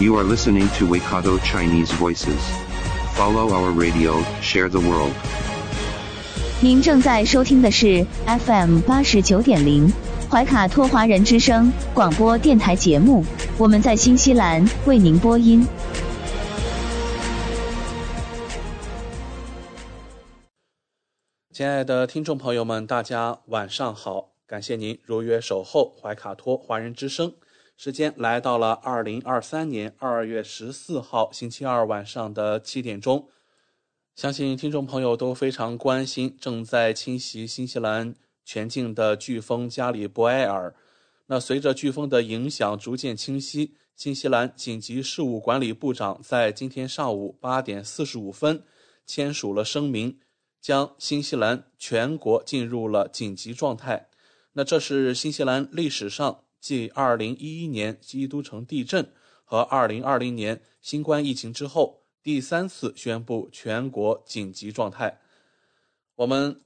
You are listening to Waikato Chinese Voices. Follow our radio, share the world. 您正在收听的是 FM 八十九点零怀卡托华人之声广播电台节目，我们在新西兰为您播音。亲爱的听众朋友们，大家晚上好！感谢您如约守候怀卡托华人之声。时间来到了二零二三年二月十四号星期二晚上的七点钟。相信听众朋友都非常关心正在侵袭新西兰全境的飓风加里博埃尔。那随着飓风的影响逐渐清晰，新西兰紧急事务管理部长在今天上午八点四十五分签署了声明，将新西兰全国进入了紧急状态。那这是新西兰历史上继2011年基督城地震和2020年新冠疫情之后，第三次宣布全国紧急状态。我们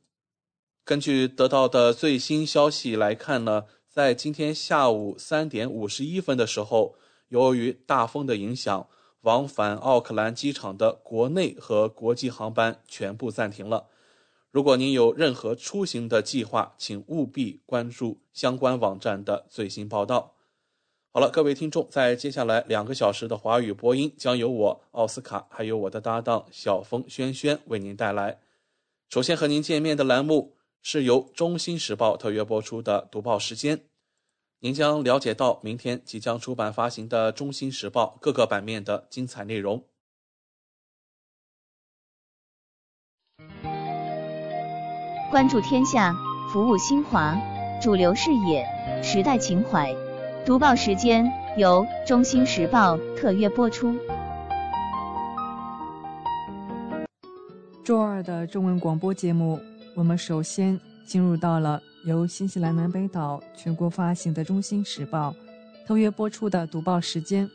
根据得到的最新消息来看呢，在今天下午三点五十一分的时候，由于大风的影响，往返奥克兰机场的国内和国际航班全部暂停了。如果您有任何出行的计划，请务必关注相关网站的最新报道。好了，各位听众，在接下来两个小时的华语播音将由我奥斯卡还有我的搭档小峰轩轩为您带来。首先和您见面的栏目是由《中新时报》特约播出的读报时间，您将了解到明天即将出版发行的《中新时报》各个版面的精彩内容。关注天下，服务新华，主流视野，时代情怀。读报时间由《中新时报》特约播出。周二的中文广播节目，我们首先进入到了由新西兰南北岛全国发行的《中新时报》特约播出的读报时间。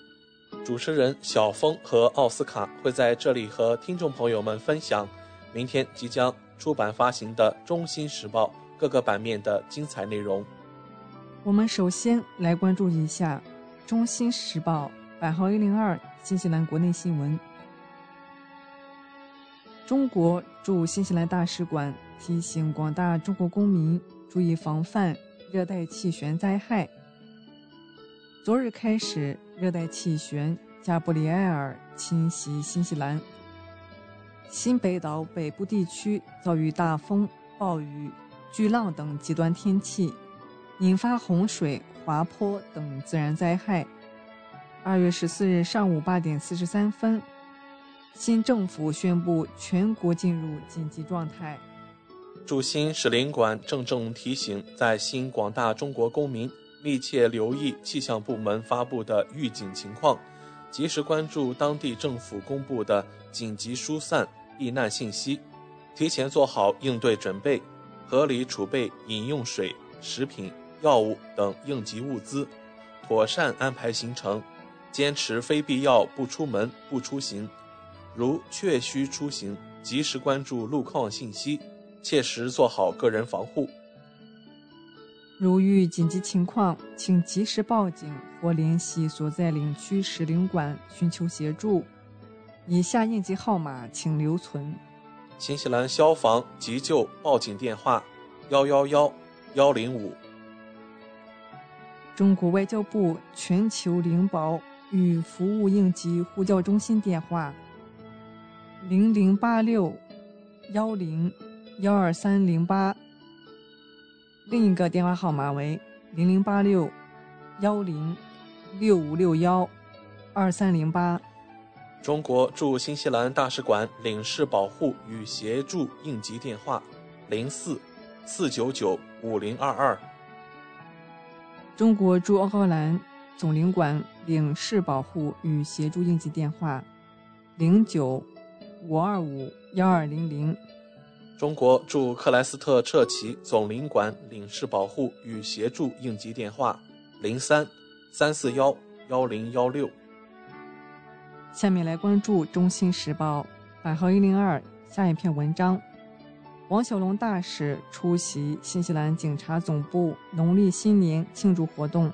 主持人小峰和奥斯卡会在这里和听众朋友们分享明天即将出版发行的《中新时报》各个版面的精彩内容。我们首先来关注一下《中新时报》版号一零二新西兰国内新闻。中国驻新西兰大使馆提醒广大中国公民注意防范热带气旋灾害。昨日开始，热带气旋加布里埃尔侵袭新西兰，新北岛北部地区遭遇大风、暴雨、巨浪等极端天气。引发洪水、滑坡等自然灾害。二月十四日上午八点四十三分，新政府宣布全国进入紧急状态。驻新使领馆郑重提醒在新广大中国公民，密切留意气象部门发布的预警情况，及时关注当地政府公布的紧急疏散避难信息，提前做好应对准备，合理储备饮用水、食品。药物等应急物资，妥善安排行程，坚持非必要不出门、不出行。如确需出行，及时关注路况信息，切实做好个人防护。如遇紧急情况，请及时报警或联系所在领区使领馆寻求协助。以下应急号码请留存：新西兰消防急救报警电话：幺幺幺幺零五。中国外交部全球灵保与服务应急呼叫中心电话：零零八六幺零幺二三零八。另一个电话号码为零零八六幺零六五六幺二三零八。中国驻新西兰大使馆领事保护与协助应急电话：零四四九九五零二二。中国驻奥克兰总领馆领事保护与协助应急电话：零九五二五幺二零零。中国驻克莱斯特彻奇总领馆领事保护与协助应急电话：零三三四幺幺零幺六。下面来关注《中新时报》百号一零二下一篇文章：王小龙大使出席新西兰警察总部农历新年庆祝活动。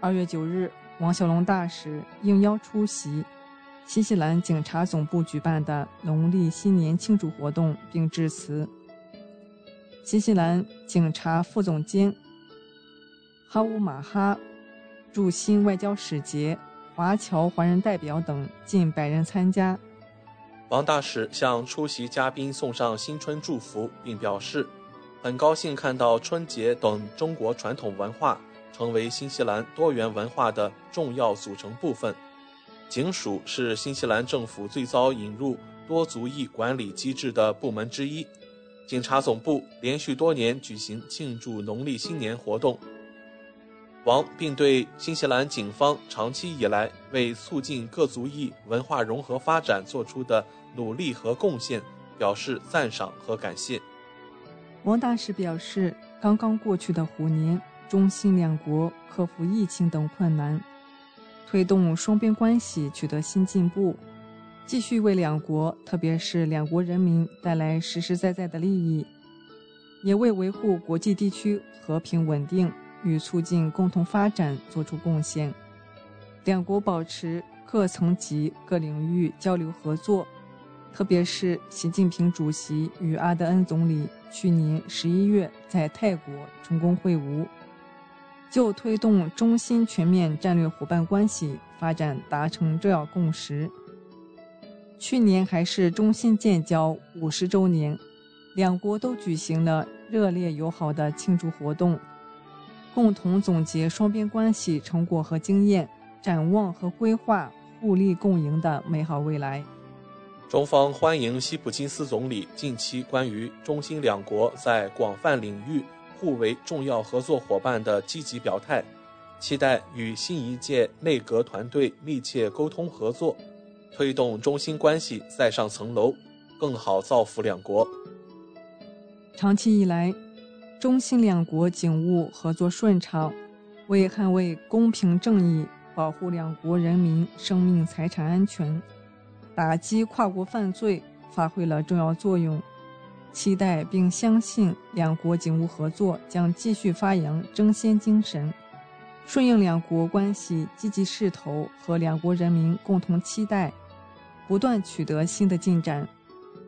二月九日，王小龙大使应邀出席新西兰警察总部举办的农历新年庆祝活动，并致辞。新西兰警察副总监哈乌马哈驻新外交使节。华侨华人代表等近百人参加。王大使向出席嘉宾送上新春祝福，并表示，很高兴看到春节等中国传统文化成为新西兰多元文化的重要组成部分。警署是新西兰政府最早引入多族裔管理机制的部门之一。警察总部连续多年举行庆祝农历新年活动。王并对新西兰警方长期以来为促进各族裔文化融合发展做出的努力和贡献表示赞赏和感谢。王大使表示，刚刚过去的虎年，中新两国克服疫情等困难，推动双边关系取得新进步，继续为两国，特别是两国人民带来实实在在的利益，也为维护国际地区和平稳定。与促进共同发展作出贡献，两国保持各层级、各领域交流合作，特别是习近平主席与阿德恩总理去年十一月在泰国成功会晤，就推动中新全面战略伙伴关系发展达成重要共识。去年还是中新建交五十周年，两国都举行了热烈友好的庆祝活动。共同总结双边关系成果和经验，展望和规划互利共赢的美好未来。中方欢迎西普金斯总理近期关于中新两国在广泛领域互为重要合作伙伴的积极表态，期待与新一届内阁团队密切沟通合作，推动中新关系再上层楼，更好造福两国。长期以来。中新两国警务合作顺畅，为捍卫公平正义、保护两国人民生命财产安全、打击跨国犯罪发挥了重要作用。期待并相信两国警务合作将继续发扬争先精神，顺应两国关系积极势头和两国人民共同期待，不断取得新的进展。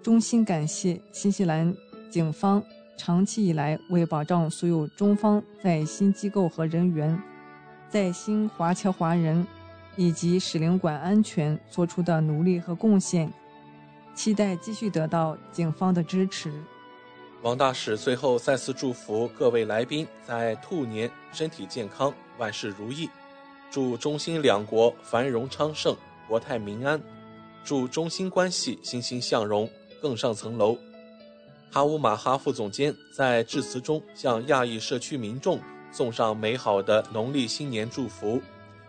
衷心感谢新西兰警方。长期以来，为保障所有中方在新机构和人员、在新华侨华人以及使领馆安全做出的努力和贡献，期待继续得到警方的支持。王大使最后再次祝福各位来宾在兔年身体健康，万事如意，祝中新两国繁荣昌盛，国泰民安，祝中新关系欣欣向荣，更上层楼。哈乌马哈副总监在致辞中向亚裔社区民众送上美好的农历新年祝福，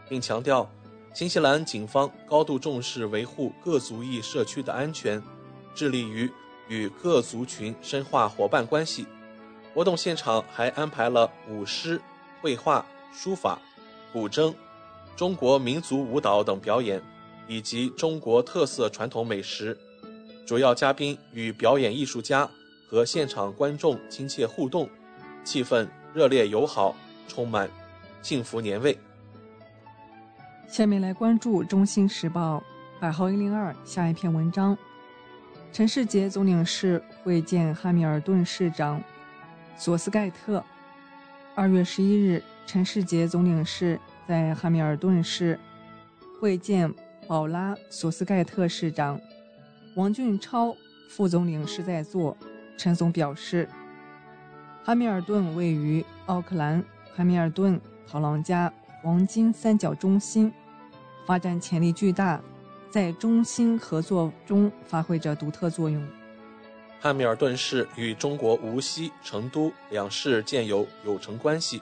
并强调，新西兰警方高度重视维护各族裔社区的安全，致力于与各族群深化伙伴关系。活动现场还安排了舞狮、绘画、书法、古筝、中国民族舞蹈等表演，以及中国特色传统美食。主要嘉宾与表演艺术家。和现场观众亲切互动，气氛热烈友好，充满幸福年味。下面来关注《中新时报》百号一零二下一篇文章：陈世杰总领事会见汉密尔顿市长索斯盖特。二月十一日，陈世杰总领事在汉密尔顿市会见保拉索斯盖特市长，王俊超副总领事在座。陈总表示，哈密尔顿位于奥克兰、哈密尔顿、陶朗加黄金三角中心，发展潜力巨大，在中新合作中发挥着独特作用。汉密尔顿市与中国无锡、成都两市建有友城关系，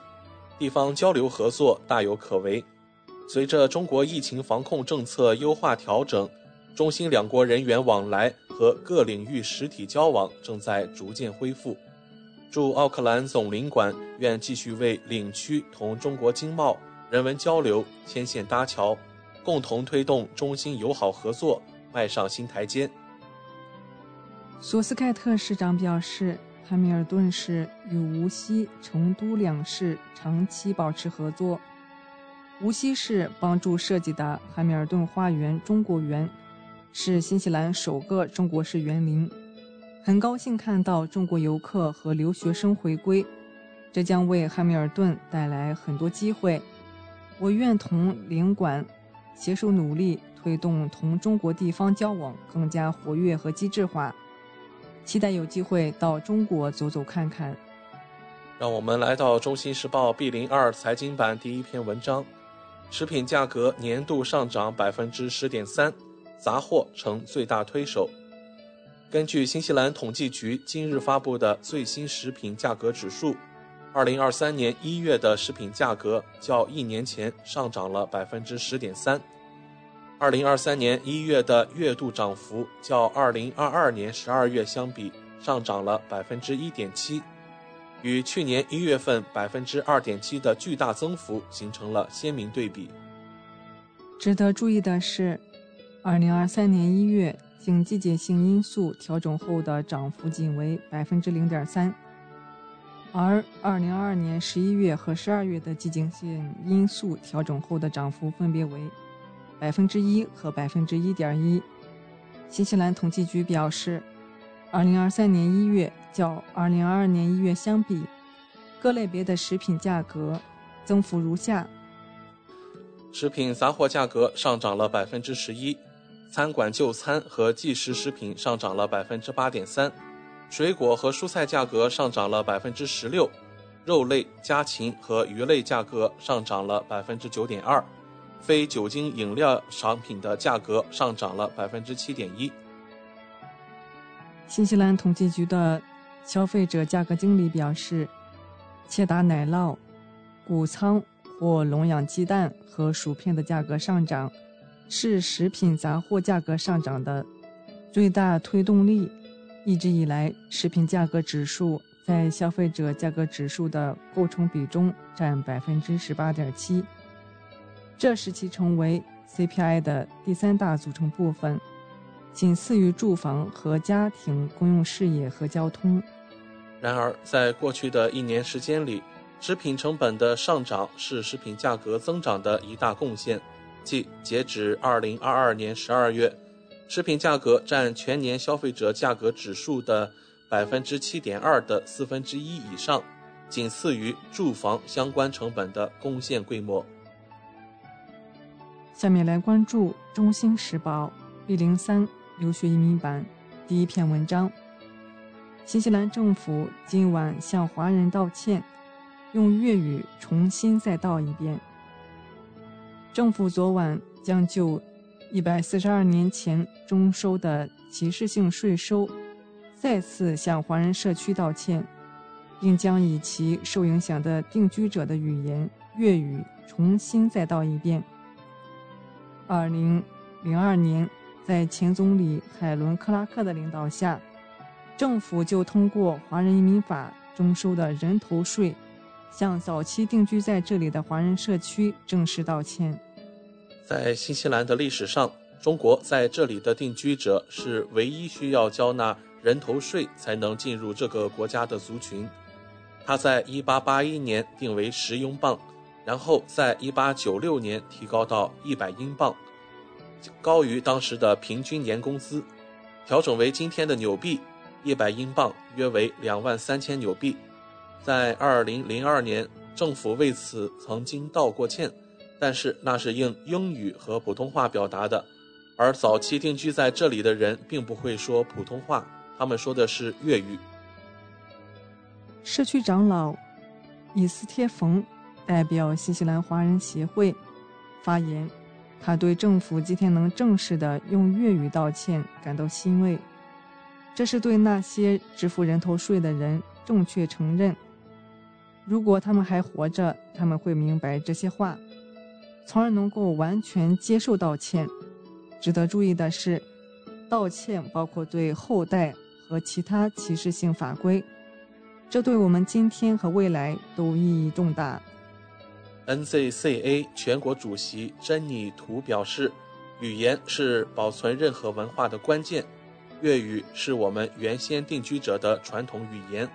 地方交流合作大有可为。随着中国疫情防控政策优化调整，中新两国人员往来和各领域实体交往正在逐渐恢复。驻奥克兰总领馆愿继续为领区同中国经贸、人文交流牵线搭桥，共同推动中新友好合作迈上新台阶。索斯盖特市长表示，汉密尔顿市与无锡、成都两市长期保持合作。无锡市帮助设计的汉密尔顿花园中国园，是新西兰首个中国式园林。很高兴看到中国游客和留学生回归，这将为汉密尔顿带来很多机会。我愿同领馆携手努力，推动同中国地方交往更加活跃和机制化。期待有机会到中国走走看看。让我们来到《中新时报》B 零二财经版第一篇文章：食品价格年度上涨百分之十点三，杂货成最大推手。根据新西兰统计局今日发布的最新食品价格指数，二零二三年一月的食品价格较一年前上涨了百分之十点三。二零二三年一月的月度涨幅较二零二二年十二月相比上涨了百分之一点七，与去年一月份百分之二点七的巨大增幅形成了鲜明对比。值得注意的是，二零二三年一月。经季节性因素调整后的涨幅仅为百分之零点三，而二零二二年十一月和十二月的季节性因素调整后的涨幅分别为百分之一和百分之一点一。新西兰统计局表示，二零二三年一月较二零二二年一月相比，各类别的食品价格增幅如下：食品杂货价格上涨了百分之十一。餐馆就餐和即食食品上涨了百分之八点三，水果和蔬菜价格上涨了百分之十六，肉类、家禽和鱼类价格上涨了百分之九点二，非酒精饮料商品的价格上涨了百分之七点一。新西兰统计局的消费者价格经理表示，切达奶酪、谷仓或笼养鸡蛋和薯片的价格上涨。是食品杂货价格上涨的最大推动力。一直以来，食品价格指数在消费者价格指数的构成比中占百分之十八点七，这使其成为 CPI 的第三大组成部分，仅次于住房和家庭公用事业和交通。然而，在过去的一年时间里，食品成本的上涨是食品价格增长的一大贡献。即截止二零二二年十二月，食品价格占全年消费者价格指数的百分之七点二的四分之一以上，仅次于住房相关成本的贡献规模。下面来关注《中新时报》B 零三留学移民版第一篇文章：新西兰政府今晚向华人道歉，用粤语重新再道一遍。政府昨晚将就一百四十二年前征收的歧视性税收再次向华人社区道歉，并将以其受影响的定居者的语言粤语重新再道一遍。二零零二年，在前总理海伦·克拉克的领导下，政府就通过华人移民法征收的人头税。向早期定居在这里的华人社区正式道歉。在新西兰的历史上，中国在这里的定居者是唯一需要交纳人头税才能进入这个国家的族群。它在1881年定为十英镑，然后在1896年提高到一百英镑，高于当时的平均年工资。调整为今天的纽币，一百英镑约为两万三千纽币。在二零零二年，政府为此曾经道过歉，但是那是用英语和普通话表达的，而早期定居在这里的人并不会说普通话，他们说的是粤语。社区长老伊斯帖冯代表新西兰华人协会发言，他对政府今天能正式的用粤语道歉感到欣慰，这是对那些支付人头税的人正确承认。如果他们还活着，他们会明白这些话，从而能够完全接受道歉。值得注意的是，道歉包括对后代和其他歧视性法规，这对我们今天和未来都意义重大。NZCA 全国主席珍妮图表示：“语言是保存任何文化的关键。粤语是我们原先定居者的传统语言，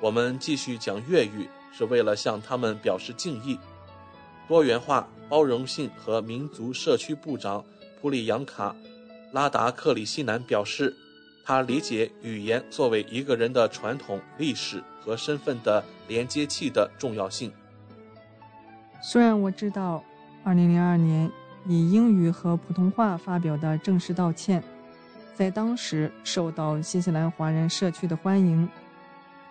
我们继续讲粤语是为了向他们表示敬意。”多元化、包容性和民族社区部长。普里扬卡·拉达克里西南表示，他理解语言作为一个人的传统历史和身份的连接器的重要性。虽然我知道，2002年以英语和普通话发表的正式道歉，在当时受到新西兰华人社区的欢迎，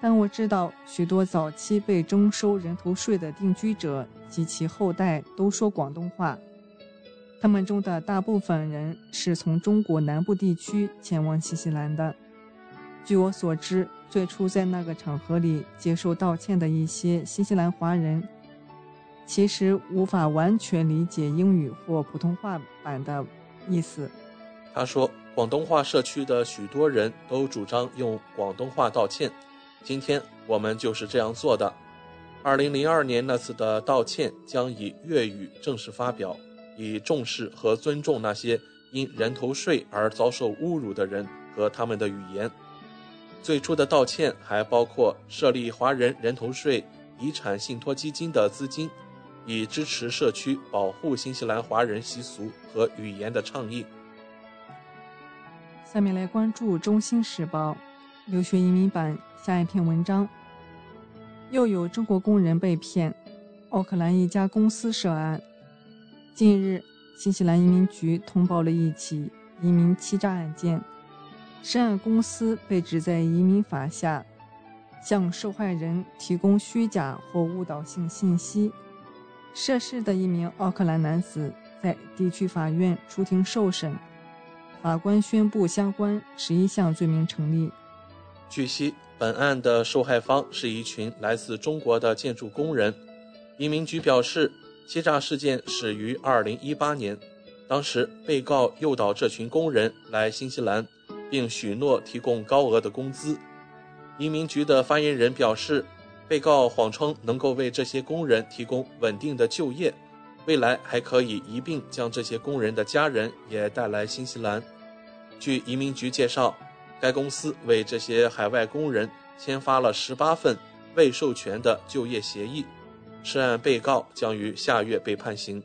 但我知道许多早期被征收人头税的定居者及其后代都说广东话。他们中的大部分人是从中国南部地区前往新西兰的。据我所知，最初在那个场合里接受道歉的一些新西兰华人，其实无法完全理解英语或普通话版的意思。他说，广东话社区的许多人都主张用广东话道歉。今天我们就是这样做的。二零零二年那次的道歉将以粤语正式发表。以重视和尊重那些因人头税而遭受侮辱的人和他们的语言。最初的道歉还包括设立华人人头税遗产信托基金的资金，以支持社区保护新西兰华人习俗和语言的倡议。下面来关注《中新时报》留学移民版下一篇文章：又有中国工人被骗，奥克兰一家公司涉案。近日，新西兰移民局通报了一起移民欺诈案件。涉案公司被指在移民法下向受害人提供虚假或误导性信息。涉事的一名奥克兰男子在地区法院出庭受审，法官宣布相关十一项罪名成立。据悉，本案的受害方是一群来自中国的建筑工人。移民局表示。欺诈事件始于2018年，当时被告诱导这群工人来新西兰，并许诺提供高额的工资。移民局的发言人表示，被告谎称能够为这些工人提供稳定的就业，未来还可以一并将这些工人的家人也带来新西兰。据移民局介绍，该公司为这些海外工人签发了18份未授权的就业协议。涉案被告将于下月被判刑。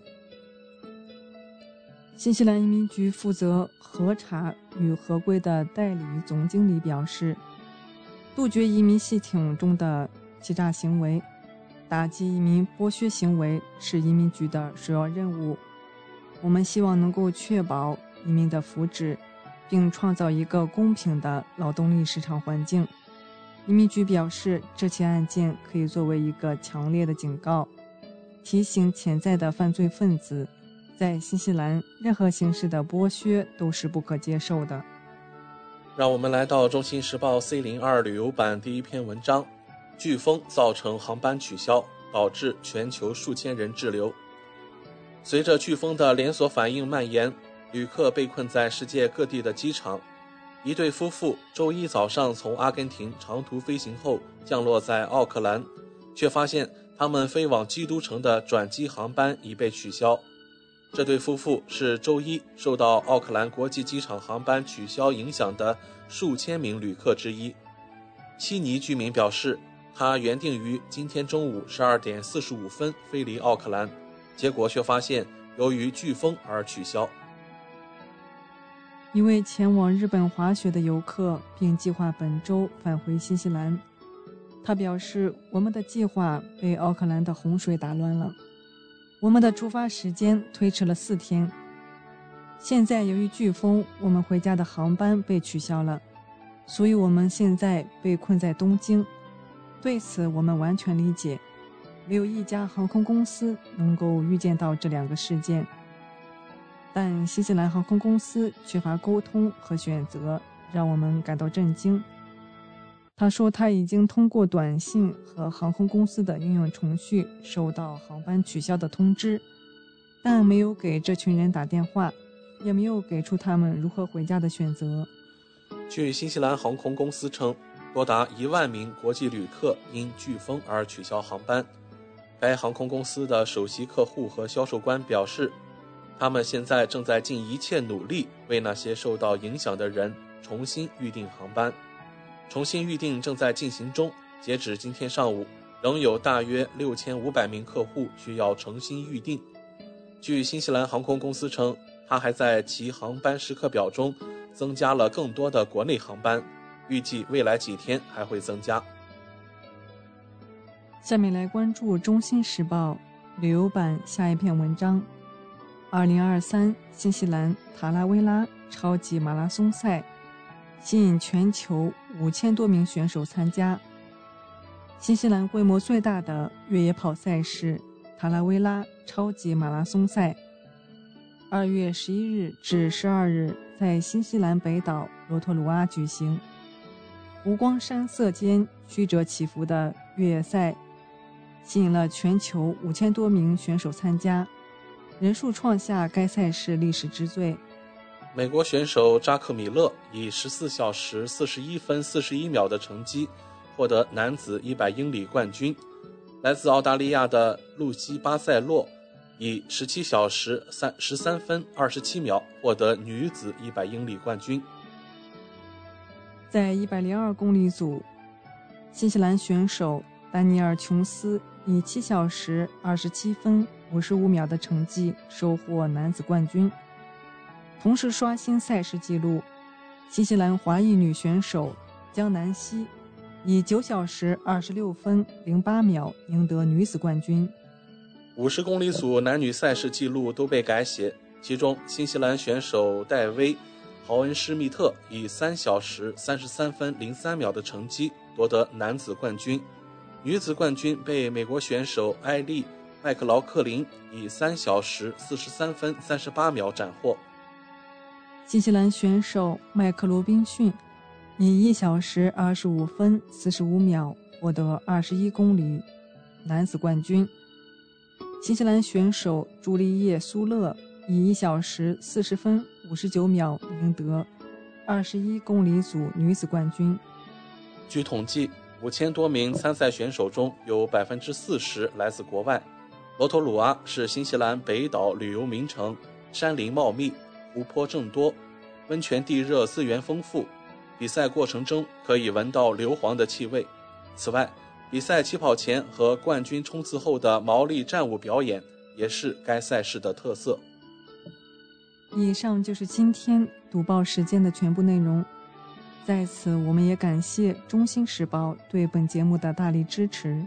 新西兰移民局负责核查与合规的代理总经理表示，杜绝移民系统中的欺诈行为，打击移民剥削行为是移民局的首要任务。我们希望能够确保移民的福祉，并创造一个公平的劳动力市场环境。移民局表示，这起案件可以作为一个强烈的警告，提醒潜在的犯罪分子，在新西兰任何形式的剥削都是不可接受的。让我们来到《中新时报》C 零二旅游版第一篇文章：飓风造成航班取消，导致全球数千人滞留。随着飓风的连锁反应蔓延，旅客被困在世界各地的机场。一对夫妇周一早上从阿根廷长途飞行后降落在奥克兰，却发现他们飞往基督城的转机航班已被取消。这对夫妇是周一受到奥克兰国际机场航班取消影响的数千名旅客之一。悉尼居民表示，他原定于今天中午十二点四十五分飞离奥克兰，结果却发现由于飓风而取消。一位前往日本滑雪的游客，并计划本周返回新西兰。他表示：“我们的计划被奥克兰的洪水打乱了，我们的出发时间推迟了四天。现在由于飓风，我们回家的航班被取消了，所以我们现在被困在东京。对此，我们完全理解。没有一家航空公司能够预见到这两个事件。”但新西兰航空公司缺乏沟通和选择，让我们感到震惊。他说，他已经通过短信和航空公司的应用程序收到航班取消的通知，但没有给这群人打电话。也没有给出他们如何回家的选择。据新西兰航空公司称，多达一万名国际旅客因飓风而取消航班。该航空公司的首席客户和销售官表示，他们现在正在尽一切努力为那些受到影响的人重新预订航班。重新预订正在进行中，截止今天上午，仍有大约六千五百名客户需要重新预订。据新西兰航空公司称，它还在其航班时刻表中增加了更多的国内航班，预计未来几天还会增加。下面来关注《中新时报》旅游版下一篇文章：二零二三新西兰塔拉维拉超级马拉松赛吸引全球五千多名选手参加。新西兰规模最大的越野跑赛事塔拉维拉超级马拉松赛，二月十一日至十二日在新西兰北岛罗托鲁阿举行。湖光山色间曲折起伏的越野赛。吸引了全球五千多名选手参加，人数创下该赛事历史之最。美国选手扎克·米勒以十四小时四十一分四十一秒的成绩获得男子一百英里冠军。来自澳大利亚的露西·巴塞洛以十七小时三十三分二十七秒获得女子一百英里冠军。在一百零二公里组，新西兰选手丹尼尔·琼斯。以七小时二十七分五十五秒的成绩收获男子冠军，同时刷新赛事纪录。新西兰华裔女选手江南希以九小时二十六分零八秒赢得女子冠军。五十公里组男女赛事纪录都被改写，其中新西兰选手戴维·豪恩施密特以三小时三十三分零三秒的成绩夺得男子冠军。女子冠军被美国选手艾丽·麦克劳克林以三小时四十三分三十八秒斩获。新西兰选手麦克罗宾逊以一小时二十五分四十五秒获得二十一公里男子冠军。新西兰选手朱丽叶·苏勒以一小时四十分五十九秒赢得二十一公里组女子冠军。据统计。五千多名参赛选手中有百分之四十来自国外。罗托鲁阿是新西兰北岛旅游名城，山林茂密，湖泊众多，温泉地热资源丰富。比赛过程中可以闻到硫磺的气味。此外，比赛起跑前和冠军冲刺后的毛利战舞表演也是该赛事的特色。以上就是今天读报时间的全部内容。在此，我们也感谢《中新时报》对本节目的大力支持。《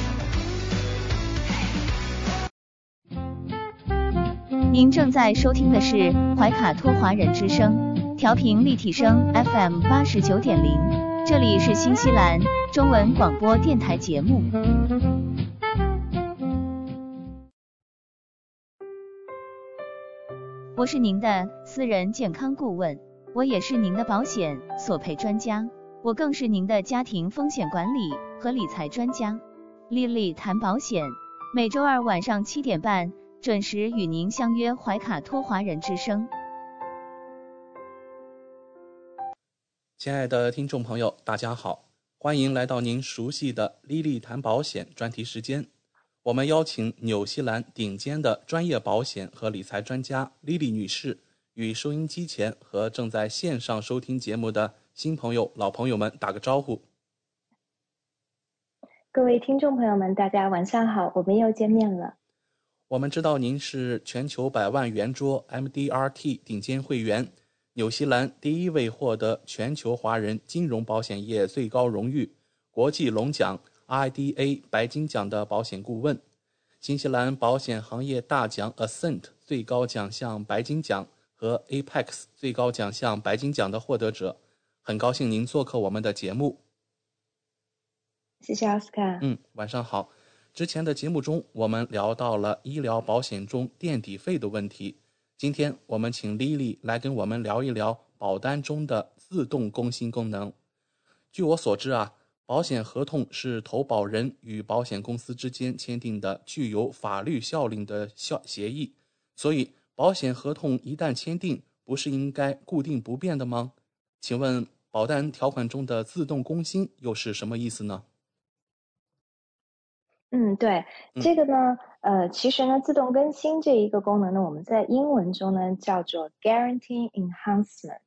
您正在收听的是怀卡托华人之声，调频立体声 FM 八十九点零，这里是新西兰中文广播电台节目。我是您的私人健康顾问。我也是您的保险索赔专家，我更是您的家庭风险管理和理财专家。丽丽谈保险，每周二晚上七点半准时与您相约怀卡托华人之声。亲爱的听众朋友，大家好，欢迎来到您熟悉的丽丽谈保险专题时间。我们邀请纽西兰顶尖的专业保险和理财专家丽丽女士。与收音机前和正在线上收听节目的新朋友、老朋友们打个招呼。各位听众朋友们，大家晚上好，我们又见面了。我们知道您是全球百万圆桌 MDRT 顶尖会员，纽西兰第一位获得全球华人金融保险业最高荣誉国际龙奖 IDA 白金奖的保险顾问，新西兰保险行业大奖 Ascent 最高奖项白金奖。和 Apex 最高奖项白金奖的获得者。很高兴您做客我们的节目。谢谢奥斯卡。嗯，晚上好。之前的节目中，我们聊到了医疗保险中垫底费的问题。今天我们请 Lily 来跟我们聊一聊保单中的自动更新功能。据我所知啊，保险合同是投保人与保险公司之间签订的具有法律效力的效协议，所以保险合同一旦签订，不是应该固定不变的吗？请问保单条款中的自动更新又是什么意思呢？嗯，对，这个呢，呃，其实呢，自动更新这一个功能呢，我们在英文中呢叫做 Guarantee Enhancement，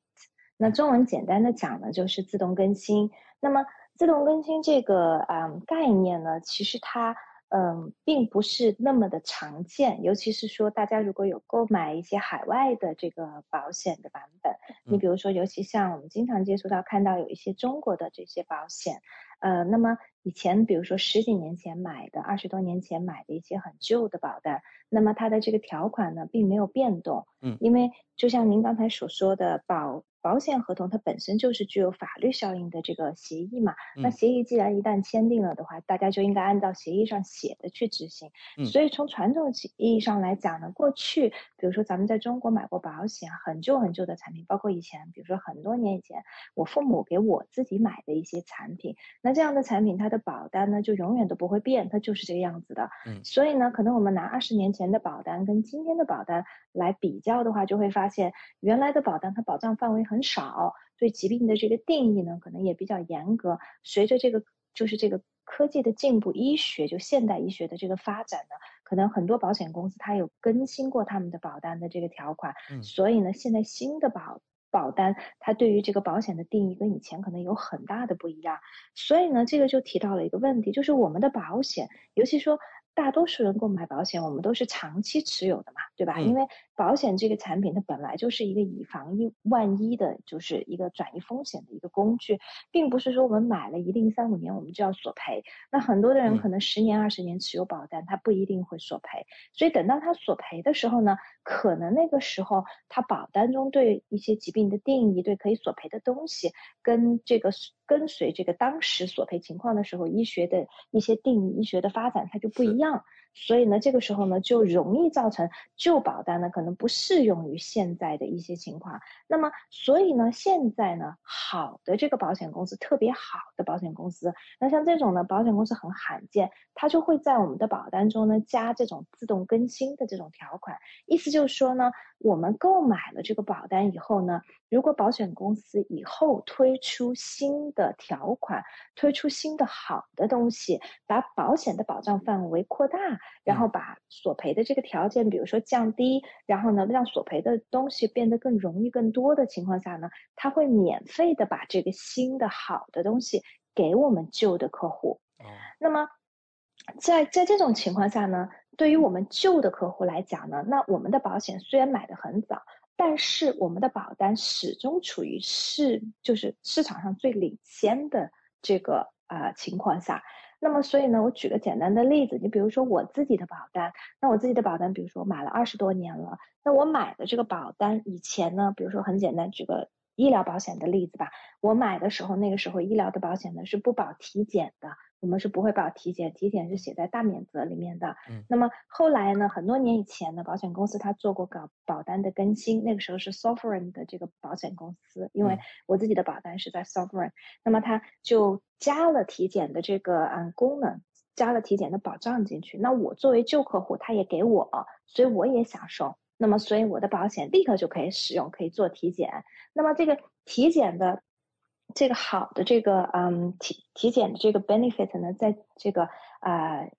那中文简单的讲呢就是自动更新。那么自动更新这个啊概念呢，其实它嗯并不是那么的常见，尤其是说大家如果有购买一些海外的这个保险的版本，你比如说，尤其像我们经常接触到看到有一些中国的这些保险。呃，那么以前比如说十几年前买的，二十多年前买的一些很旧的保单，那么它的这个条款呢并没有变动，嗯，因为就像您刚才所说的保。保险合同它本身就是具有法律效应的这个协议嘛，那协议既然一旦签订了的话，大家就应该按照协议上写的去执行。所以从传统意义上来讲呢，过去比如说咱们在中国买过保险，很旧很旧的产品，包括以前比如说很多年以前我父母给我自己买的一些产品，那这样的产品它的保单呢就永远都不会变，它就是这个样子的。嗯所以呢，可能我们拿二十年前的保单跟今天的保单来比较的话，就会发现原来的保单它保障范围很。少对疾病的这个定义呢，可能也比较严格。随着这个就是这个科技的进步，医学就现代医学的这个发展呢，可能很多保险公司它有更新过他们的保单的这个条款。嗯所以呢，现在新的保保单它对于这个保险的定义跟以前可能有很大的不一样。所以呢，这个就提到了一个问题，就是我们的保险，尤其说。大多数人购买保险，我们都是长期持有的嘛，对吧？因为保险这个产品，它本来就是一个以防一万一的，就是一个转移风险的一个工具，并不是说我们买了一定三五年我们就要索赔。那很多的人可能十年、二十年持有保单，他不一定会索赔。所以等到他索赔的时候呢，可能那个时候他保单中对一些疾病的定义、对可以索赔的东西，跟这个跟随这个当时索赔情况的时候，医学的一些定义、医学的发展，它就不一样。所以呢，这个时候呢，就容易造成旧保单呢可能不适用于现在的一些情况。那么，所以呢，现在呢，好的这个保险公司，特别好的保险公司，那像这种呢，保险公司很罕见，它就会在我们的保单中呢加这种自动更新的这种条款。意思就是说呢，我们购买了这个保单以后呢，如果保险公司以后推出新的条款，推出新的好的东西，把保险的保障范围。扩大，然后把索赔的这个条件，比如说降低，然后呢，让索赔的东西变得更容易、更多的情况下呢，他会免费的把这个新的好的东西给我们旧的客户。那么，在在这种情况下呢，对于我们旧的客户来讲呢，那我们的保险虽然买的很早，但是我们的保单始终处于市就是市场上最领先的这个啊情况下。那么，所以呢，我举个简单的例子，你比如说我自己的保单，那我自己的保单，比如说我买了二十多年了，那我买的这个保单以前呢，比如说很简单，举个医疗保险的例子吧，我买的时候，那个时候医疗的保险呢是不保体检的。我们是不会保体检，体检是写在大免责里面的。嗯，那么后来呢？很多年以前呢，保险公司它做过搞保单的更新，那个时候是 Sovereign 的这个保险公司，因为我自己的保单是在 Sovereign，那么它就加了体检的这个嗯功能，加了体检的保障进去。那我作为旧客户，他也给我，所以我也享受。那么所以我的保险立刻就可以使用，可以做体检。那么这个体检的。这个好的这个嗯体体检的这个 benefit 呢，在这个啊。呃，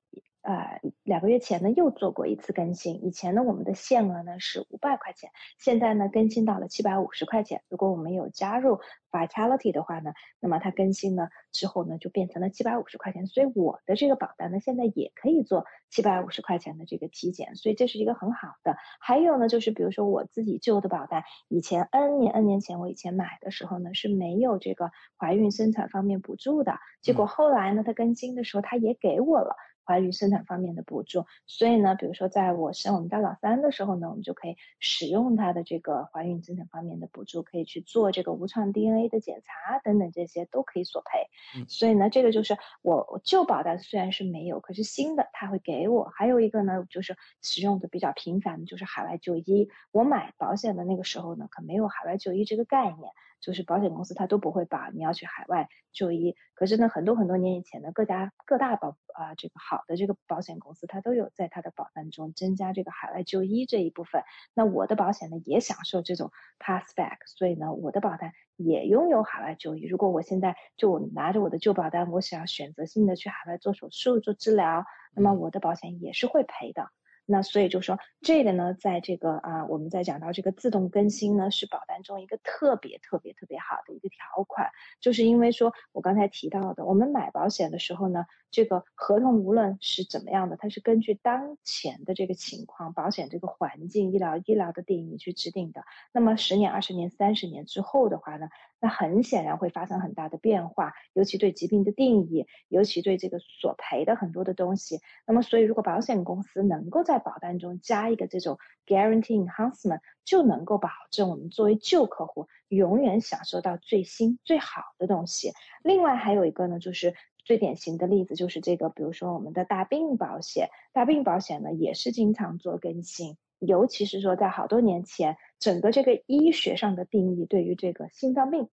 两个月前呢又做过一次更新。以前呢我们的限额呢是五百块钱，现在呢更新到了七百五十块钱。如果我们有加入 Vitality 的话呢，那么它更新呢之后呢就变成了七百五十块钱。所以我的这个保单呢现在也可以做七百五十块钱的这个体检，所以这是一个很好的。还有呢就是比如说我自己旧的保单，以前 N 年 N 年前我以前买的时候呢是没有这个怀孕生产方面补助的，结果后来呢它更新的时候它也给我了。怀孕生产方面的补助。所以呢，比如说在我生我们家老三的时候呢，我们就可以使用它的这个怀孕生产方面的补助，可以去做这个无创 DNA 的检查等等，这些都可以索赔。嗯，所以呢，这个就是我旧保单虽然是没有，可是新的他会给我。还有一个呢，就是使用的比较频繁的就是海外就医。我买保险的那个时候呢，可没有海外就医这个概念。就是保险公司它都不会把你要去海外就医，可是呢，很多很多年以前呢，各家各大保啊这个好的这个保险公司它都有在它的保单中增加这个海外就医这一部分。那我的保险呢也享受这种 passback，所以呢，我的保单也拥有海外就医。如果我现在就我拿着我的旧保单，我想要选择性的去海外做手术做治疗，那么我的保险也是会赔的。那所以就说这个呢，在这个啊，我们在讲到这个自动更新呢，是保单中一个特别特别特别好的一个条款，就是因为说我刚才提到的，我们买保险的时候呢，这个合同无论是怎么样的，它是根据当前的这个情况、保险这个环境、医疗医疗的定义去制定的。那么十年、二十年、三十年之后的话呢？那很显然会发生很大的变化，尤其对疾病的定义，尤其对这个索赔的很多的东西。那么，所以如果保险公司能够在保单中加一个这种 guarantee enhancement，就能够保证我们作为旧客户永远享受到最新最好的东西。另外还有一个呢，就是最典型的例子就是这个，比如说我们的大病保险，大病保险呢也是经常做更新。尤其是说，在好多年前，整个这个医学上的定义对于这个心脏病，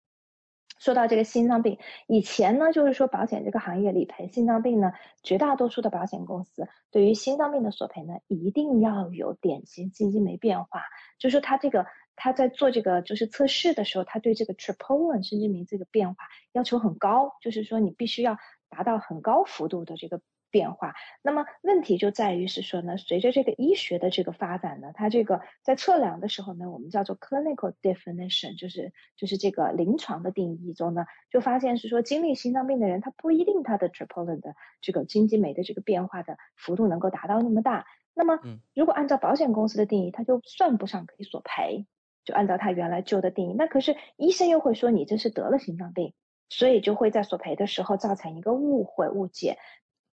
说到这个心脏病，以前呢，就是说保险这个行业理赔心脏病呢，绝大多数的保险公司对于心脏病的索赔呢，一定要有典型心肌酶变化，就是说他这个他在做这个就是测试的时候，他对这个 troponin 心肌酶这个变化要求很高，就是说你必须要达到很高幅度的这个。变化，那么问题就在于是说呢，随着这个医学的这个发展呢，它这个在测量的时候呢，我们叫做 clinical definition，就是就是这个临床的定义中呢，就发现是说经历心脏病的人，他不一定他的 troponin 的这个经肌酶的这个变化的幅度能够达到那么大。那么，如果按照保险公司的定义，它就算不上可以索赔，就按照他原来旧的定义。那可是医生又会说你这是得了心脏病，所以就会在索赔的时候造成一个误会误解。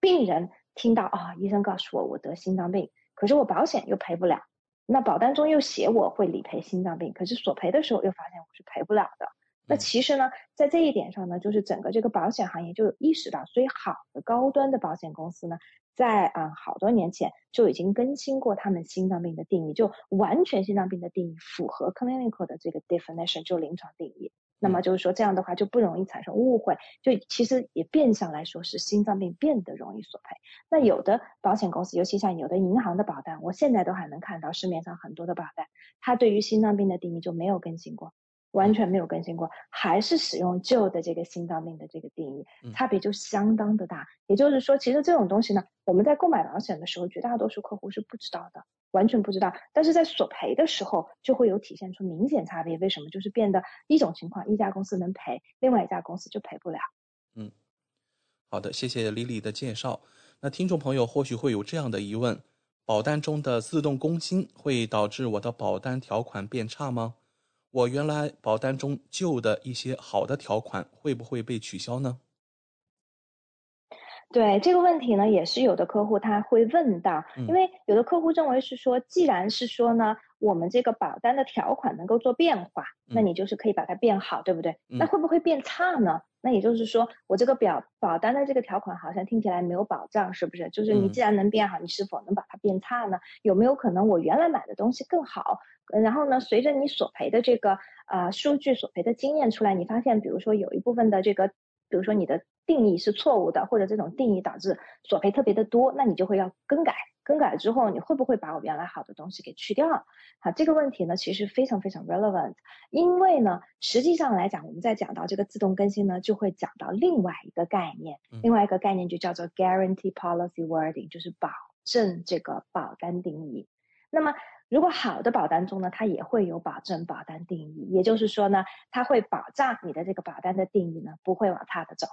病人听到啊，医生告诉我我得心脏病，可是我保险又赔不了，那保单中又写我会理赔心脏病，可是索赔的时候又发现我是赔不了的。那其实呢，在这一点上呢，就是整个这个保险行业就意识到，所以好的高端的保险公司呢，在啊好多年前就已经更新过他们心脏病的定义，就完全心脏病的定义符合 clinical 的这个 definition，就临床定义。那么就是说，这样的话就不容易产生误会，就其实也变相来说是心脏病变得容易索赔。那有的保险公司，尤其像有的银行的保单，我现在都还能看到市面上很多的保单，它对于心脏病的定义就没有更新过，完全没有更新过，还是使用旧的这个心脏病的这个定义，差别就相当的大。也就是说，其实这种东西呢，我们在购买保险的时候，绝大多数客户是不知道的。完全不知道，但是在索赔的时候就会有体现出明显差别。为什么？就是变得一种情况，一家公司能赔，另外一家公司就赔不了。嗯，好的，谢谢李李的介绍。那听众朋友或许会有这样的疑问：保单中的自动更新会导致我的保单条款变差吗？我原来保单中旧的一些好的条款会不会被取消呢？对这个问题呢，也是有的客户他会问到，因为有的客户认为是说，既然是说呢，我们这个保单的条款能够做变化，那你就是可以把它变好，对不对？那会不会变差呢？那也就是说，我这个表保单的这个条款好像听起来没有保障，是不是？就是你既然能变好，你是否能把它变差呢？有没有可能我原来买的东西更好？然后呢，随着你索赔的这个啊数据索赔的经验出来，你发现比如说有一部分的这个，比如说你的。定义是错误的，或者这种定义导致索赔特别的多，那你就会要更改。更改之后，你会不会把我原来好的东西给去掉？好，这个问题呢，其实非常非常 relevant。因为呢，实际上来讲，我们在讲到这个自动更新呢，就会讲到另外一个概念，另外一个概念就叫做 guarantee policy wording，就是保证这个保单定义。那么，如果好的保单中呢，它也会有保证保单定义，也就是说呢，它会保障你的这个保单的定义呢，不会往差的走。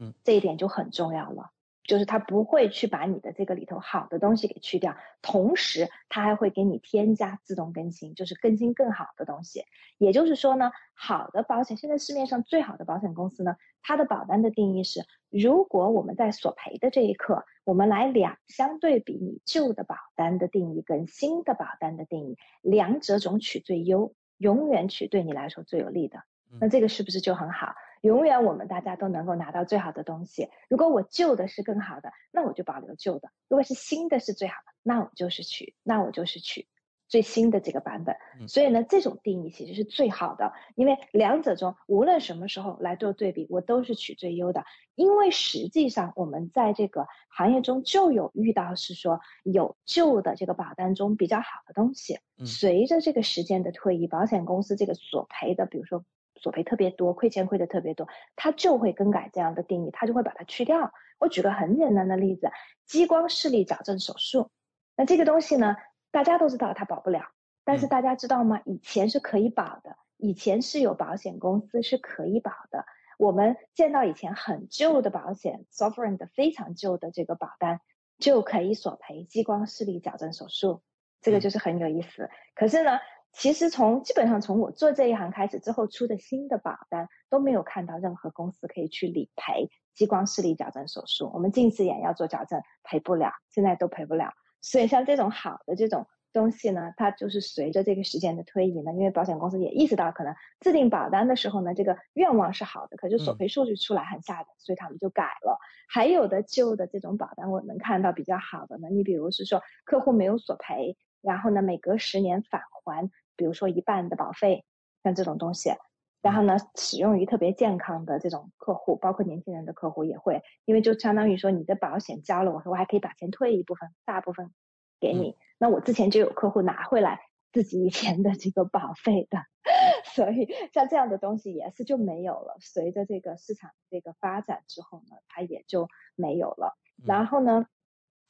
嗯，这一点就很重要了。就是它不会去把你的这个里头好的东西给去掉，同时它还会给你添加自动更新，就是更新更好的东西。也就是说呢，好的保险，现在市面上最好的保险公司呢，它的保单的定义是，如果我们在索赔的这一刻，我们来两相对比你旧的保单的定义跟新的保单的定义，两者总取最优，永远取对你来说最有利的。那这个是不是就很好？永远我们大家都能够拿到最好的东西。如果我旧的是更好的，那我就保留旧的；如果是新的是最好的，那我就是取，那我就是取最新的这个版本。所以呢，这种定义其实是最好的，因为两者中无论什么时候来做对比，我都是取最优的。因为实际上我们在这个行业中就有遇到是说有旧的这个保单中比较好的东西，随着这个时间的推移，保险公司这个索赔的，比如说。索赔特别多，亏钱亏的特别多，他就会更改这样的定义，他就会把它去掉。我举个很简单的例子，激光视力矫正手术，那这个东西呢，大家都知道它保不了，但是大家知道吗？以前是可以保的，以前是有保险公司是可以保的。我们见到以前很旧的保险，Sovereign 的非常旧的这个保单就可以索赔激光视力矫正手术，这个就是很有意思。可是呢？其实从基本上从我做这一行开始之后出的新的保单都没有看到任何公司可以去理赔激光视力矫正手术。我们近视眼要做矫正赔不了，现在都赔不了。所以像这种好的这种东西呢，它就是随着这个时间的推移呢，因为保险公司也意识到可能制定保单的时候呢，这个愿望是好的，可是索赔数据出来很吓人，所以他们就改了。还有的旧的这种保单，我们看到比较好的呢，你比如是说客户没有索赔。然后呢，每隔十年返还，比如说一半的保费，像这种东西。然后呢，使用于特别健康的这种客户，包括年轻人的客户也会，因为就相当于说你的保险交了，我说我还可以把钱退一部分，大部分给你。那我之前就有客户拿回来自己以前的这个保费的，所以像这样的东西也是就没有了。随着这个市场这个发展之后呢，它也就没有了。然后呢？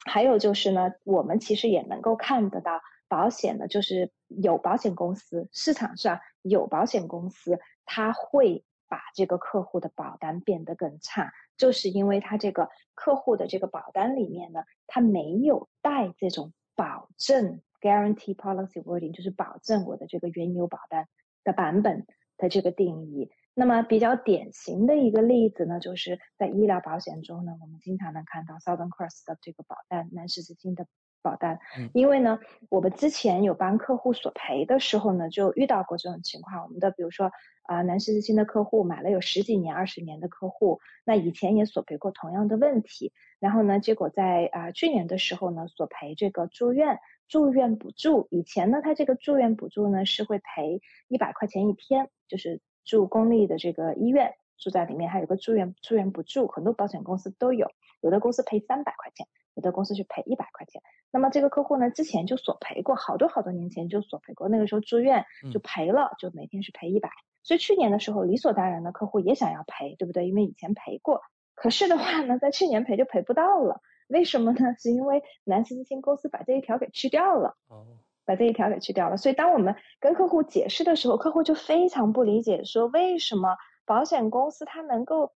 还有就是呢，我们其实也能够看得到，保险呢，就是有保险公司，市场上有保险公司，它会把这个客户的保单变得更差，就是因为它这个客户的这个保单里面呢，它没有带这种保证 （guarantee policy wording），就是保证我的这个原有保单的版本的这个定义。那么比较典型的一个例子呢，就是在医疗保险中呢，我们经常能看到 Southern Cross 的这个保单，南十字星的保单。因为呢，我们之前有帮客户索赔的时候呢，就遇到过这种情况。我们的比如说啊，南十字星的客户买了有十几年、二十年的客户，那以前也索赔过同样的问题。然后呢，结果在啊去年的时候呢，索赔这个住院住院补助。以前呢，他这个住院补助呢是会赔一百块钱一天，就是。住公立的这个医院，住在里面还有个住院住院补助，很多保险公司都有，有的公司赔三百块钱，有的公司去赔一百块钱。那么这个客户呢，之前就索赔过，好多好多年前就索赔过，那个时候住院就赔了，就每天是赔一百。所以去年的时候，理所当然的客户也想要赔，对不对？因为以前赔过，可是的话呢，在去年赔就赔不到了，为什么呢？是因为南斯基金公司把这一条给去掉了。哦。把这一条给去掉了，所以当我们跟客户解释的时候，客户就非常不理解，说为什么保险公司它能够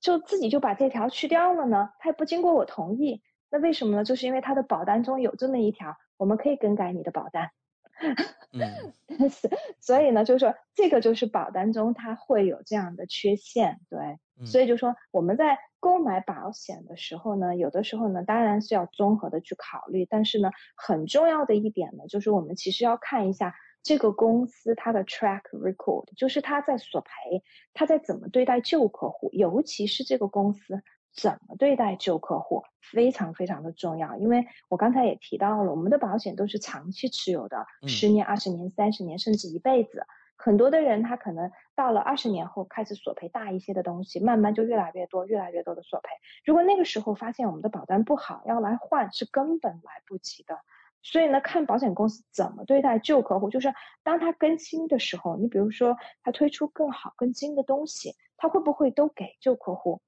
就自己就把这条去掉了呢？它也不经过我同意，那为什么呢？就是因为它的保单中有这么一条，我们可以更改你的保单。嗯，是，所以呢，就是说这个就是保单中它会有这样的缺陷，对。所以就说我们在购买保险的时候呢，有的时候呢，当然是要综合的去考虑。但是呢，很重要的一点呢，就是我们其实要看一下这个公司它的 track record，就是它在索赔，它在怎么对待旧客户，尤其是这个公司怎么对待旧客户，非常非常的重要。因为我刚才也提到了，我们的保险都是长期持有的，十年、二十年、三十年，甚至一辈子。很多的人他可能到了二十年后开始索赔大一些的东西，慢慢就越来越多、越来越多的索赔。如果那个时候发现我们的保单不好，要来换是根本来不及的。所以呢，看保险公司怎么对待旧客户，就是当他更新的时候，你比如说他推出更好、更新的东西，他会不会都给旧客户？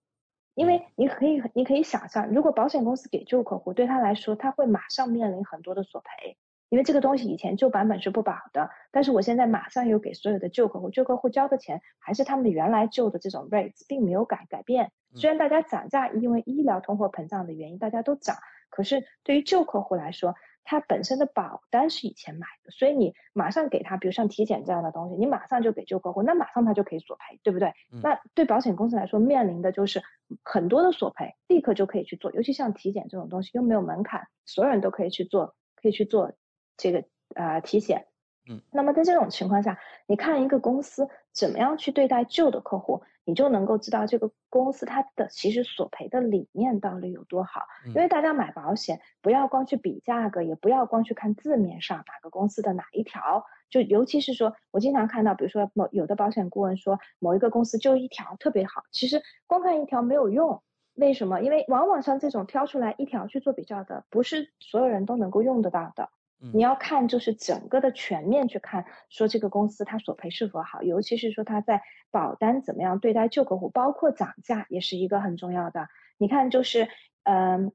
因为你可以，你可以想象，如果保险公司给旧客户，对他来说，他会马上面临很多的索赔。因为这个东西以前旧版本是不保的，但是我现在马上又给所有的旧客户，旧客户交的钱还是他们原来旧的这种 rates，并没有改改变，虽然大家涨价，因为医疗通货膨胀的原因，大家都涨，可是对于旧客户来说，他本身的保单是以前买的，所以你马上给他，比如像体检这样的东西，你马上就给旧客户，那马上他就可以索赔，对不对？那对保险公司来说，面临的就是很多的索赔，立刻就可以去做，尤其像体检这种东西又没有门槛，所有人都可以去做，可以去做这个呃体检。嗯，那么在这种情况下，你看一个公司怎么样去对待旧的客户，你就能够知道这个公司它的其实索赔的理念到底有多好。因为大家买保险，不要光去比价格，也不要光去看字面上哪个公司的哪一条，就尤其是说我经常看到，比如说某有的保险顾问说某一个公司就一条特别好，其实光看一条没有用。为什么？因为往往像这种挑出来一条去做比较的，不是所有人都能够用得到的。你要看就是整个的全面去看，说这个公司它索赔是否好，尤其是说它在保单怎么样对待旧客户，包括涨价也是一个很重要的。你看就是，嗯，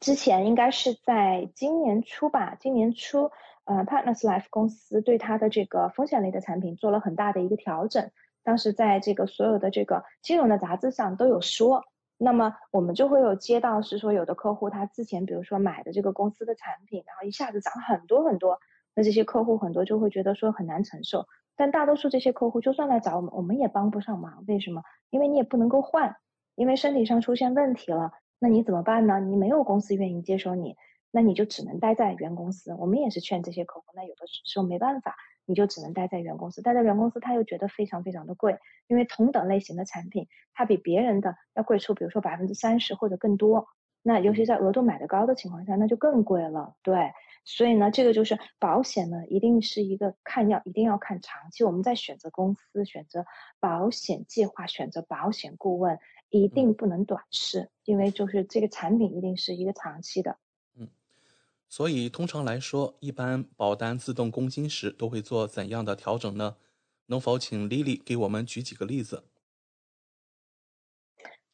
之前应该是在今年初吧，今年初，呃，Partners Life 公司对它的这个风险类的产品做了很大的一个调整，当时在这个所有的这个金融的杂志上都有说。那么我们就会有接到是说有的客户他之前比如说买的这个公司的产品，然后一下子涨很多很多，那这些客户很多就会觉得说很难承受。但大多数这些客户就算来找我们，我们也帮不上忙。为什么？因为你也不能够换，因为身体上出现问题了，那你怎么办呢？你没有公司愿意接收你，那你就只能待在原公司。我们也是劝这些客户，那有的时候没办法。你就只能待在原公司，待在原公司，他又觉得非常非常的贵，因为同等类型的产品，它比别人的要贵出，比如说百分之三十或者更多。那尤其在额度买的高的情况下，那就更贵了。对，所以呢，这个就是保险呢，一定是一个看要一定要看长期。我们在选择公司、选择保险计划、选择保险顾问，一定不能短视，因为就是这个产品一定是一个长期的。所以，通常来说，一般保单自动更新时都会做怎样的调整呢？能否请 Lily 给我们举几个例子？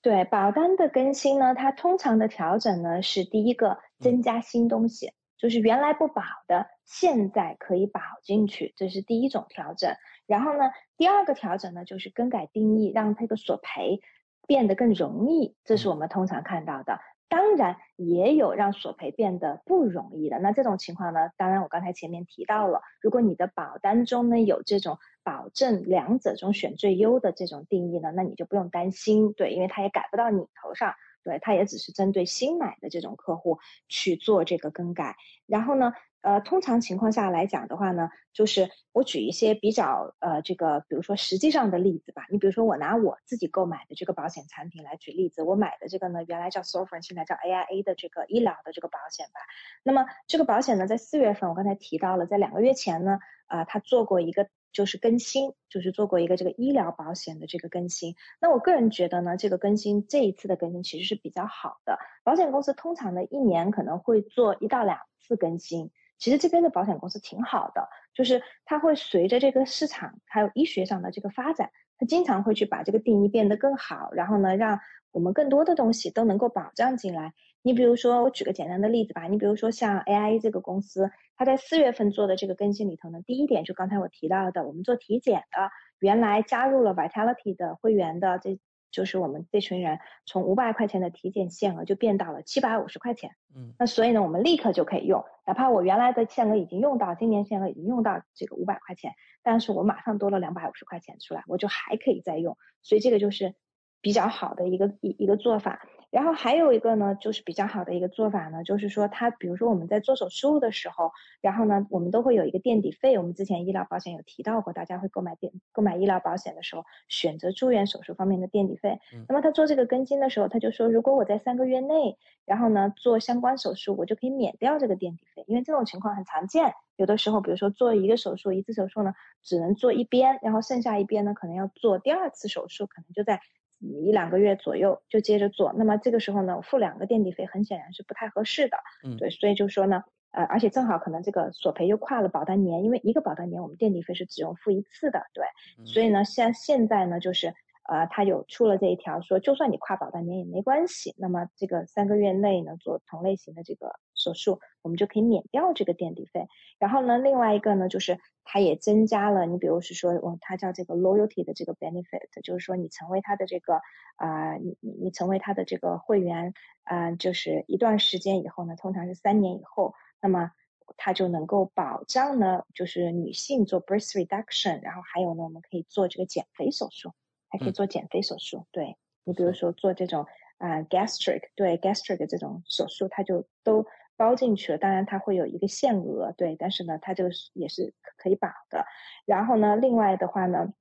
对，保单的更新呢，它通常的调整呢是第一个增加新东西，就是原来不保的，现在可以保进去，这是第一种调整。然后呢，第二个调整呢就是更改定义，让这个索赔变得更容易，这是我们通常看到的。当然也有让索赔变得不容易的。那这种情况呢？当然我刚才前面提到了，如果你的保单中呢有这种保证两者中选最优的这种定义呢，那你就不用担心，对，因为它也改不到你头上，对，它也只是针对新买的这种客户去做这个更改。然后呢？呃，通常情况下来讲的话呢，就是我举一些比较呃这个，比如说实际上的例子吧。你比如说我拿我自己购买的这个保险产品来举例子，我买的这个呢，原来叫 s o f r e n 现在叫 AIA 的这个医疗的这个保险吧。那么这个保险呢，在四月份我刚才提到了，在两个月前呢，啊，它做过一个就是更新，就是做过一个这个医疗保险的这个更新。那我个人觉得呢，这个更新这一次的更新其实是比较好的。保险公司通常呢一年可能会做一到两次更新。其实这边的保险公司挺好的，就是它会随着这个市场还有医学上的这个发展，它经常会去把这个定义变得更好，然后呢，让我们更多的东西都能够保障进来。你比如说，我举个简单的例子吧，你比如说像 AI 这个公司，它在四月份做的这个更新里头呢，第一点就刚才我提到的，我们做体检的，原来加入了 Vitality 的会员的这。就是我们这群人从五百块钱的体检限额就变到了七百五十块钱，嗯，那所以呢，我们立刻就可以用，哪怕我原来的限额已经用到，今年限额已经用到这个五百块钱，但是我马上多了两百五十块钱出来，我就还可以再用，所以这个就是比较好的一个一一个做法。然后还有一个呢，就是比较好的一个做法呢，就是说它，比如说我们在做手术的时候，然后呢，我们都会有一个垫底费。我们之前医疗保险有提到过，大家会购买垫购买医疗保险的时候，选择住院手术方面的垫底费。那么他做这个更新的时候，他就说，如果我在三个月内，然后呢做相关手术，我就可以免掉这个垫底费，因为这种情况很常见。有的时候，比如说做一个手术，一次手术呢只能做一边，然后剩下一边呢可能要做第二次手术，可能就在。一两个月左右就接着做，那么这个时候呢，付两个垫底费很显然是不太合适的。嗯，对，所以就说呢，呃，而且正好可能这个索赔又跨了保单年，因为一个保单年我们垫底费是只用付一次的，对。所以呢，像现在呢，就是呃，他有出了这一条，说就算你跨保单年也没关系，那么这个三个月内呢做同类型的这个手术，我们就可以免掉这个垫底费。然后呢，另外一个呢，就是它也增加了，你比如是说，哦，它叫这个 loyalty 的这个 benefit，就是说你成为它的这个啊，你你你成为它的这个会员啊，就是一段时间以后呢，通常是三年以后，那么它就能够保障呢，就是女性做 breast reduction，然后还有呢，我们可以做这个减肥手术，还可以做减肥手术。对你比如说做这种啊 gastric，对 gastric 这种手术，它就都。包进去了，当然它会有一个限额，对，但是呢，它这个也是可以保的。然后呢，另外的话呢，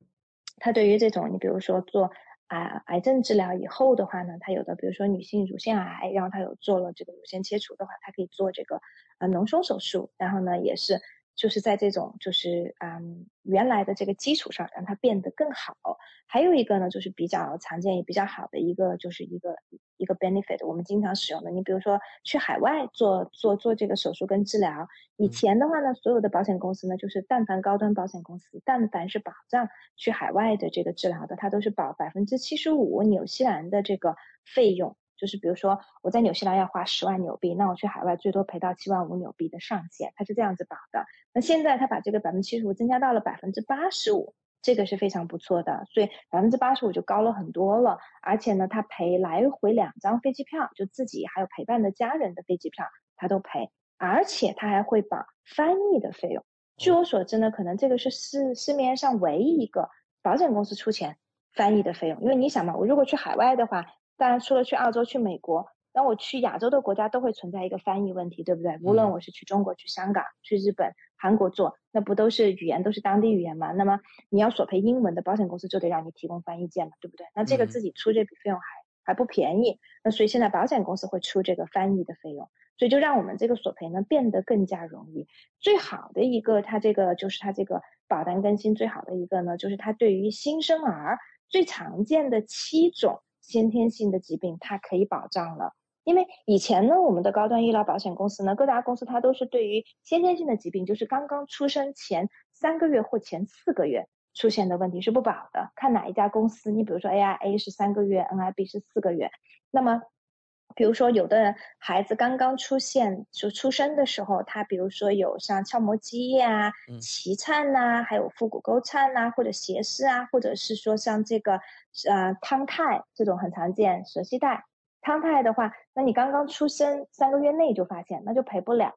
它对于这种你比如说做啊癌症治疗以后的话呢，它有的比如说女性乳腺癌，然后它有做了这个乳腺切除的话，它可以做这个啊脓胸手术，然后呢也是。就是在这种就是嗯原来的这个基础上，让它变得更好。还有一个呢，就是比较常见也比较好的一个，就是一个一个 benefit，我们经常使用的。你比如说去海外做做做这个手术跟治疗，以前的话呢，所有的保险公司呢，就是但凡高端保险公司，但凡是保障去海外的这个治疗的，它都是保百分之七十五纽西兰的这个费用。就是比如说我在纽西兰要花十万纽币，那我去海外最多赔到七万五纽币的上限，它是这样子保的。那现在它把这个百分之七十五增加到了百分之八十五，这个是非常不错的，所以百分之八十五就高了很多了。而且呢，它赔来回两张飞机票，就自己还有陪伴的家人的飞机票，它都赔，而且它还会保翻译的费用。据我所知呢，可能这个是市市面上唯一一个保险公司出钱翻译的费用，因为你想嘛，我如果去海外的话。当然，除了去澳洲、去美国，那我去亚洲的国家都会存在一个翻译问题，对不对？无论我是去中国、去香港、去日本、韩国做，那不都是语言都是当地语言吗？那么你要索赔英文的保险公司就得让你提供翻译件嘛，对不对？那这个自己出这笔费用还还不便宜，那所以现在保险公司会出这个翻译的费用，所以就让我们这个索赔呢变得更加容易。最好的一个，它这个就是它这个保单更新最好的一个呢，就是它对于新生儿最常见的七种。先天性的疾病，它可以保障了，因为以前呢，我们的高端医疗保险公司呢，各大公司它都是对于先天性的疾病，就是刚刚出生前三个月或前四个月出现的问题是不保的，看哪一家公司。你比如说 AIA 是三个月，NIB 是四个月，那么。比如说，有的孩子刚刚出现就出生的时候，他比如说有像鞘膜积液啊、脐颤呐，还有腹股沟颤呐，或者斜视啊，或者是说像这个呃汤太这种很常见，舌系带汤太的话，那你刚刚出生三个月内就发现，那就赔不了。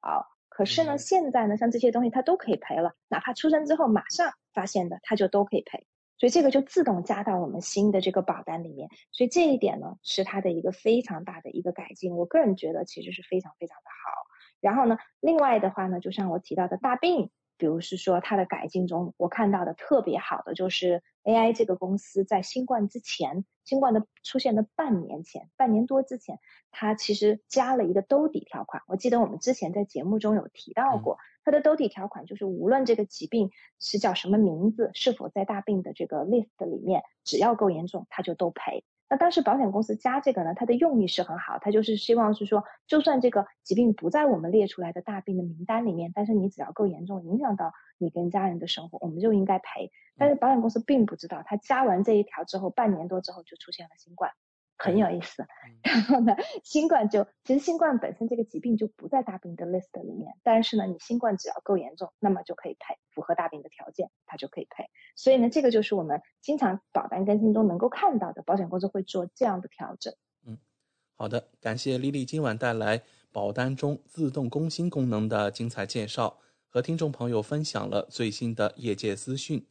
可是呢，现在呢，像这些东西它都可以赔了，哪怕出生之后马上发现的，它就都可以赔。所以这个就自动加到我们新的这个保单里面，所以这一点呢是它的一个非常大的一个改进，我个人觉得其实是非常非常的好。然后呢，另外的话呢，就像我提到的大病，比如是说它的改进中，我看到的特别好的就是 AI 这个公司在新冠之前，新冠的出现的半年前，半年多之前，它其实加了一个兜底条款。我记得我们之前在节目中有提到过。它的兜底条款就是，无论这个疾病是叫什么名字，是否在大病的这个 list 里面，只要够严重，它就都赔。那当时保险公司加这个呢，它的用意是很好，它就是希望是说，就算这个疾病不在我们列出来的大病的名单里面，但是你只要够严重，影响到你跟家人的生活，我们就应该赔。但是保险公司并不知道，他加完这一条之后，半年多之后就出现了新冠。很有意思，然后呢，新冠就其实新冠本身这个疾病就不在大病的 list 里面，但是呢，你新冠只要够严重，那么就可以赔，符合大病的条件，它就可以赔。所以呢，这个就是我们经常保单更新中能够看到的，保险公司会做这样的调整。嗯，好的，感谢丽丽今晚带来保单中自动更新功能的精彩介绍，和听众朋友分享了最新的业界资讯。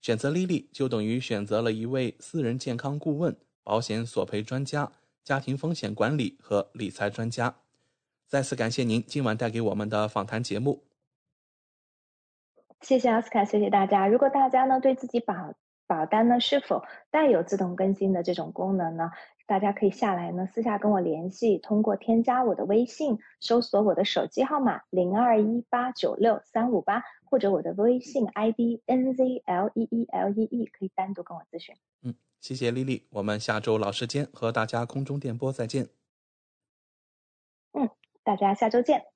选择丽丽就等于选择了一位私人健康顾问。保险索赔专家、家庭风险管理和理财专家，再次感谢您今晚带给我们的访谈节目。谢谢奥斯卡，谢谢大家。如果大家呢对自己保保单呢是否带有自动更新的这种功能呢，大家可以下来呢私下跟我联系，通过添加我的微信，搜索我的手机号码零二一八九六三五八，或者我的微信 ID N Z L E E L E E，可以单独跟我咨询。嗯。谢谢丽丽，我们下周老时间和大家空中电波再见。嗯，大家下周见。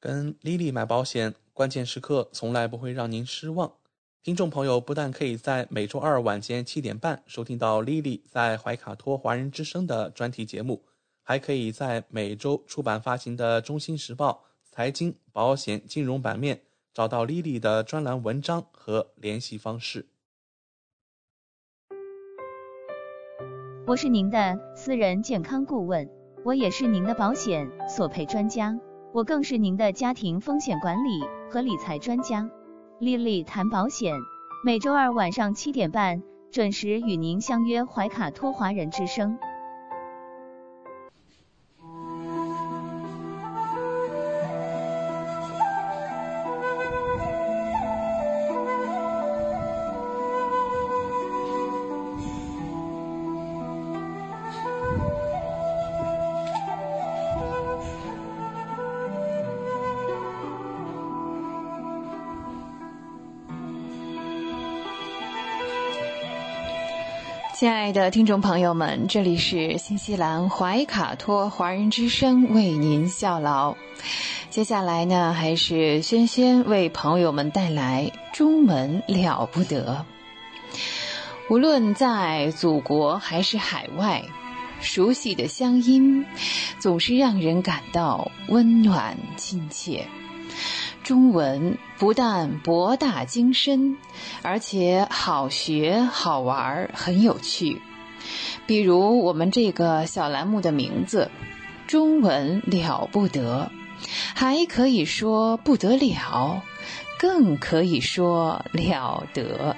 跟丽丽买保险，关键时刻从来不会让您失望。听众朋友不但可以在每周二晚间七点半收听到丽丽在怀卡托华人之声的专题节目，还可以在每周出版发行的《中新时报》财经、保险、金融版面找到 Lily 的专栏文章和联系方式。我是您的私人健康顾问，我也是您的保险索赔专家，我更是您的家庭风险管理和理财专家。丽丽谈保险，每周二晚上七点半准时与您相约怀卡托华人之声。亲爱的听众朋友们，这里是新西兰怀卡托华人之声为您效劳。接下来呢，还是轩轩为朋友们带来中文了不得。无论在祖国还是海外，熟悉的乡音总是让人感到温暖亲切。中文不但博大精深，而且好学好玩，很有趣。比如我们这个小栏目的名字“中文了不得”，还可以说不得了，更可以说了得。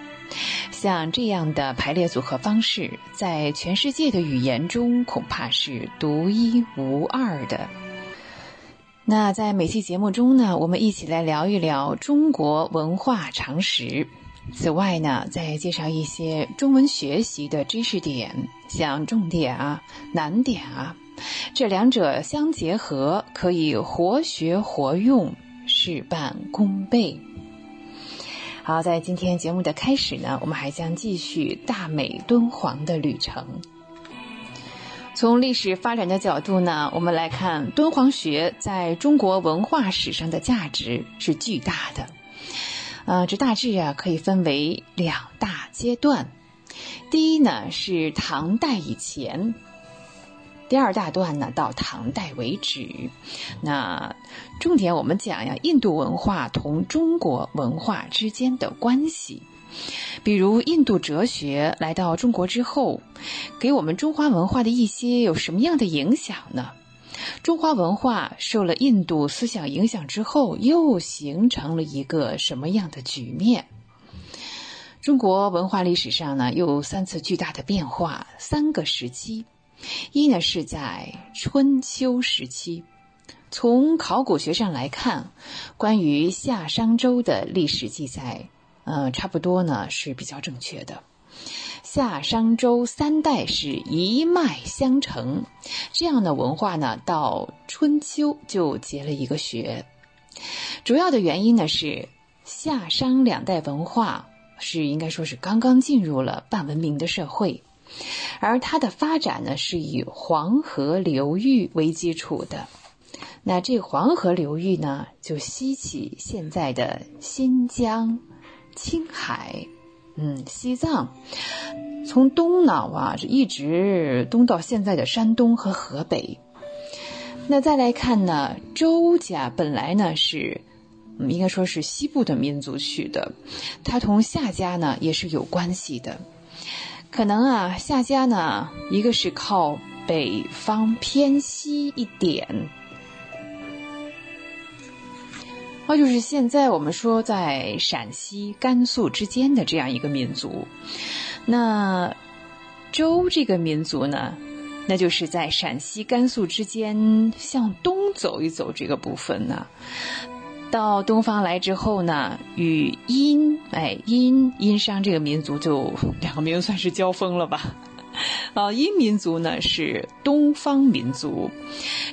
像这样的排列组合方式，在全世界的语言中恐怕是独一无二的。那在每期节目中呢，我们一起来聊一聊中国文化常识。此外呢，再介绍一些中文学习的知识点，像重点啊、难点啊，这两者相结合，可以活学活用，事半功倍。好，在今天节目的开始呢，我们还将继续大美敦煌的旅程。从历史发展的角度呢，我们来看敦煌学在中国文化史上的价值是巨大的。呃，这大致啊可以分为两大阶段。第一呢是唐代以前，第二大段呢到唐代为止。那重点我们讲呀，印度文化同中国文化之间的关系。比如印度哲学来到中国之后，给我们中华文化的一些有什么样的影响呢？中华文化受了印度思想影响之后，又形成了一个什么样的局面？中国文化历史上呢，有三次巨大的变化，三个时期。一呢是在春秋时期，从考古学上来看，关于夏商周的历史记载。呃，差不多呢是比较正确的。夏商周三代是一脉相承，这样的文化呢，到春秋就结了一个穴。主要的原因呢是夏商两代文化是应该说是刚刚进入了半文明的社会，而它的发展呢是以黄河流域为基础的。那这黄河流域呢，就西起现在的新疆。青海，嗯，西藏，从东脑啊，这一直东到现在的山东和河北。那再来看呢，周家本来呢是，嗯应该说是西部的民族去的，它同夏家呢也是有关系的。可能啊，夏家呢，一个是靠北方偏西一点。那就是现在我们说在陕西、甘肃之间的这样一个民族，那周这个民族呢，那就是在陕西、甘肃之间向东走一走这个部分呢，到东方来之后呢，与殷哎殷殷商这个民族就两个民族算是交锋了吧。啊，殷民族呢是东方民族，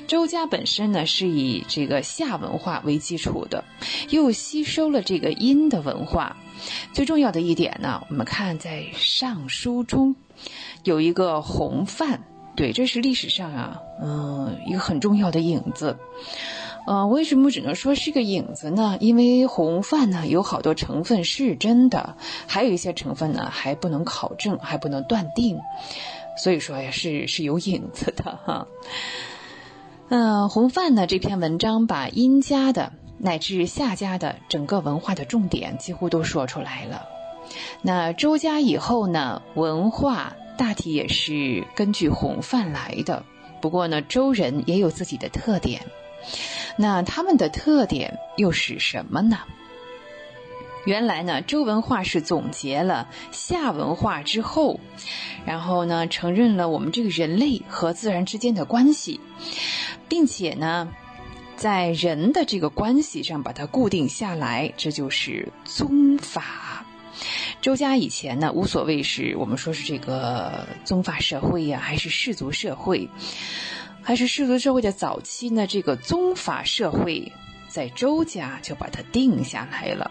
周家本身呢是以这个夏文化为基础的，又吸收了这个殷的文化。最重要的一点呢，我们看在《尚书》中有一个洪范，对，这是历史上啊，嗯，一个很重要的影子。呃，为什么只能说是个影子呢？因为红饭呢有好多成分是真的，还有一些成分呢还不能考证，还不能断定。所以说呀，是是有影子的哈。嗯，红范呢这篇文章把殷家的乃至夏家的整个文化的重点几乎都说出来了。那周家以后呢，文化大体也是根据红范来的。不过呢，周人也有自己的特点。那他们的特点又是什么呢？原来呢，周文化是总结了夏文化之后，然后呢，承认了我们这个人类和自然之间的关系，并且呢，在人的这个关系上把它固定下来，这就是宗法。周家以前呢，无所谓是我们说是这个宗法社会呀，还是氏族社会，还是氏族社会的早期呢？这个宗法社会在周家就把它定下来了。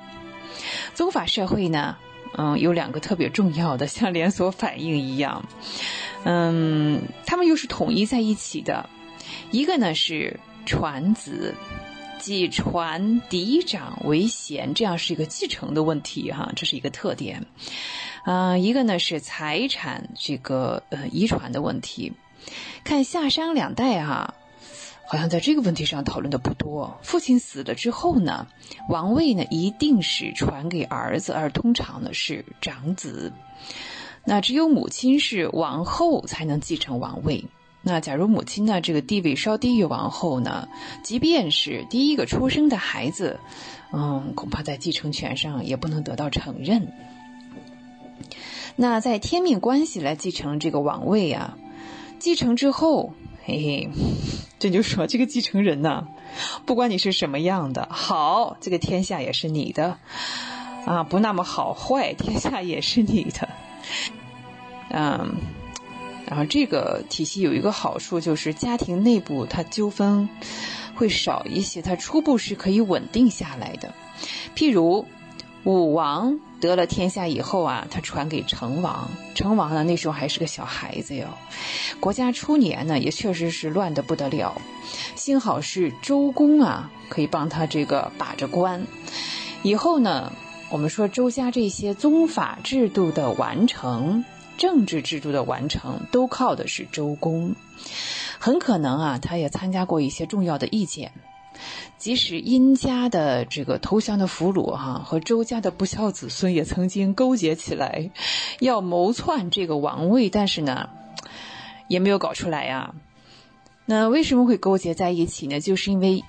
宗法社会呢，嗯，有两个特别重要的，像连锁反应一样，嗯，他们又是统一在一起的。一个呢是传子，即传嫡长为贤，这样是一个继承的问题哈，这是一个特点。啊，一个呢是财产这个呃遗传的问题。看夏商两代哈。好像在这个问题上讨论的不多。父亲死了之后呢，王位呢一定是传给儿子，而通常呢是长子。那只有母亲是王后才能继承王位。那假如母亲呢这个地位稍低于王后呢，即便是第一个出生的孩子，嗯，恐怕在继承权上也不能得到承认。那在天命关系来继承这个王位啊，继承之后。嘿嘿，这就说这个继承人呢，不管你是什么样的，好，这个天下也是你的，啊，不那么好坏，天下也是你的，嗯，然后这个体系有一个好处，就是家庭内部它纠纷会少一些，它初步是可以稳定下来的，譬如武王。得了天下以后啊，他传给成王。成王呢，那时候还是个小孩子哟。国家初年呢，也确实是乱得不得了。幸好是周公啊，可以帮他这个把着关。以后呢，我们说周家这些宗法制度的完成、政治制度的完成，都靠的是周公。很可能啊，他也参加过一些重要的意见。即使殷家的这个投降的俘虏哈，和周家的不孝子孙也曾经勾结起来，要谋篡这个王位，但是呢，也没有搞出来呀。那为什么会勾结在一起呢？就是因为，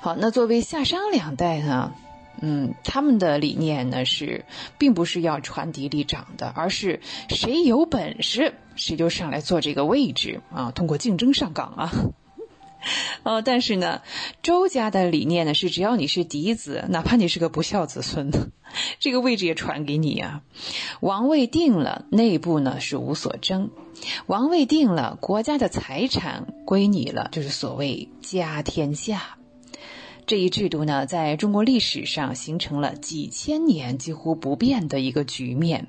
好，那作为夏商两代呢，嗯，他们的理念呢是，并不是要传嫡立长的，而是谁有本事谁就上来坐这个位置啊，通过竞争上岗啊。哦，但是呢，周家的理念呢是，只要你是嫡子，哪怕你是个不孝子孙，这个位置也传给你啊。王位定了，内部呢是无所争；王位定了，国家的财产归你了，就是所谓家天下。这一制度呢，在中国历史上形成了几千年几乎不变的一个局面，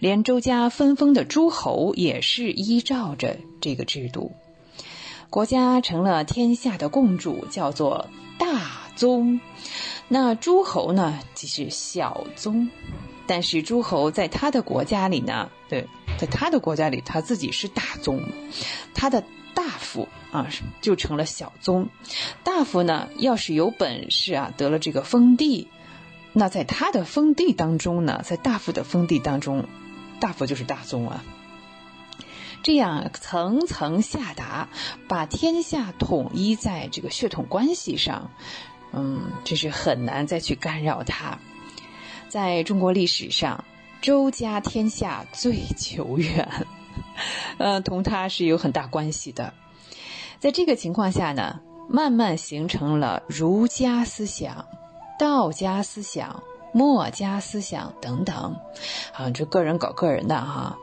连周家分封的诸侯也是依照着这个制度。国家成了天下的共主，叫做大宗。那诸侯呢，即是小宗。但是诸侯在他的国家里呢，对，在他的国家里，他自己是大宗，他的大夫啊就成了小宗。大夫呢，要是有本事啊，得了这个封地，那在他的封地当中呢，在大夫的封地当中，大夫就是大宗啊。这样层层下达，把天下统一在这个血统关系上，嗯，这是很难再去干扰它。在中国历史上，周家天下最久远，呃，同他是有很大关系的。在这个情况下呢，慢慢形成了儒家思想、道家思想、墨家思想等等，啊，这个人搞个人的哈。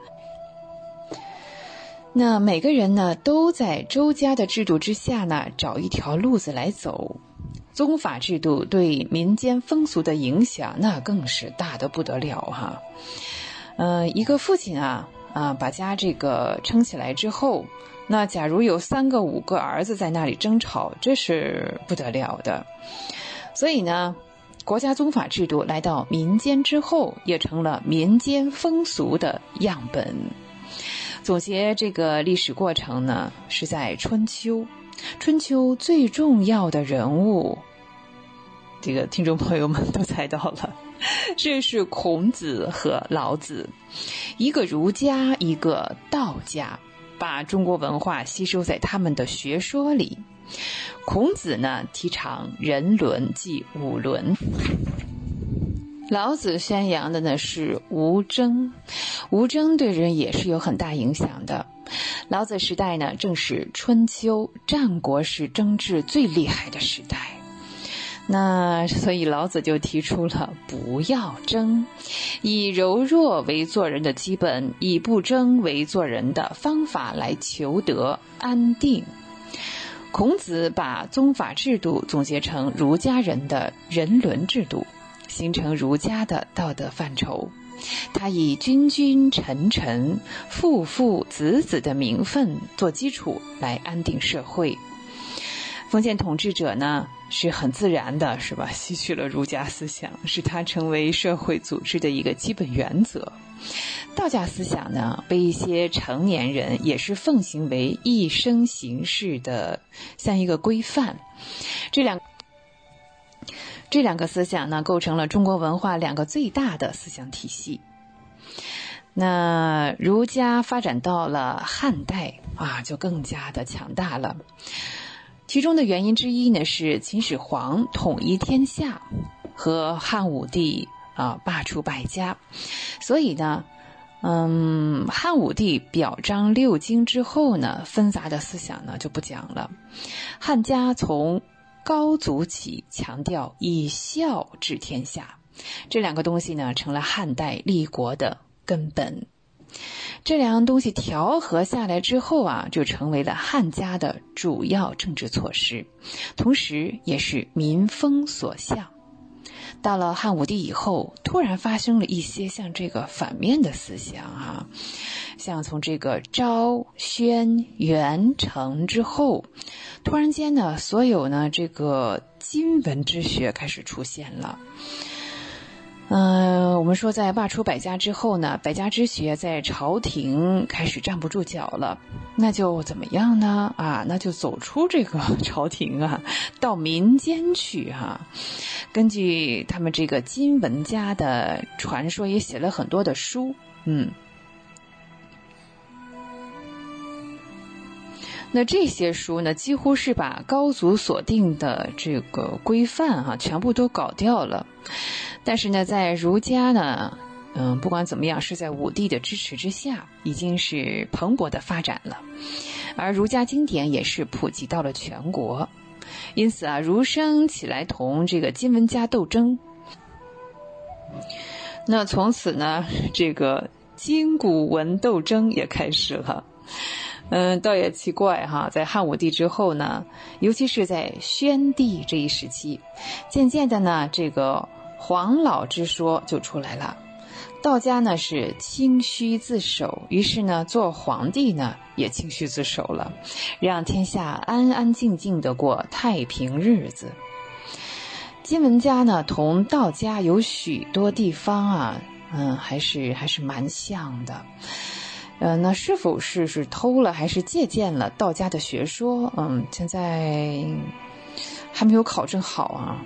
那每个人呢，都在周家的制度之下呢，找一条路子来走。宗法制度对民间风俗的影响，那更是大的不得了哈。呃，一个父亲啊啊，把家这个撑起来之后，那假如有三个、五个儿子在那里争吵，这是不得了的。所以呢，国家宗法制度来到民间之后，也成了民间风俗的样本。总结这个历史过程呢，是在春秋。春秋最重要的人物，这个听众朋友们都猜到了，这是孔子和老子，一个儒家，一个道家，把中国文化吸收在他们的学说里。孔子呢，提倡人伦，即五伦。老子宣扬的呢是无争，无争对人也是有很大影响的。老子时代呢，正是春秋战国时争执最厉害的时代。那所以老子就提出了不要争，以柔弱为做人的基本，以不争为做人的方法来求得安定。孔子把宗法制度总结成儒家人的人伦制度。形成儒家的道德范畴，他以君君臣臣、父父子子的名分做基础来安定社会。封建统治者呢是很自然的，是吧？吸取了儒家思想，使它成为社会组织的一个基本原则。道家思想呢，被一些成年人也是奉行为一生行事的像一个规范。这两。这两个思想呢，构成了中国文化两个最大的思想体系。那儒家发展到了汉代啊，就更加的强大了。其中的原因之一呢，是秦始皇统一天下，和汉武帝啊罢黜百家。所以呢，嗯，汉武帝表彰六经之后呢，纷杂的思想呢就不讲了。汉家从高祖起强调以孝治天下，这两个东西呢，成了汉代立国的根本。这两样东西调和下来之后啊，就成为了汉家的主要政治措施，同时也是民风所向。到了汉武帝以后，突然发生了一些像这个反面的思想啊，像从这个昭、宣、元、成之后。突然间呢，所有呢这个今文之学开始出现了。嗯，我们说在罢黜百家之后呢，百家之学在朝廷开始站不住脚了，那就怎么样呢？啊，那就走出这个 朝廷啊，到民间去哈。根据他们这个金文家的传说，也写了很多的书，嗯。那这些书呢，几乎是把高祖所定的这个规范哈，全部都搞掉了。但是呢，在儒家呢，嗯，不管怎么样，是在武帝的支持之下，已经是蓬勃的发展了。而儒家经典也是普及到了全国，因此啊，儒生起来同这个金文家斗争。那从此呢，这个金古文斗争也开始了。嗯，倒也奇怪哈，在汉武帝之后呢，尤其是在宣帝这一时期，渐渐的呢，这个黄老之说就出来了。道家呢是清虚自守，于是呢，做皇帝呢也清虚自守了，让天下安安静静的过太平日子。金文家呢同道家有许多地方啊，嗯，还是还是蛮像的。呃，那是否是是偷了还是借鉴了道家的学说？嗯，现在还没有考证好啊。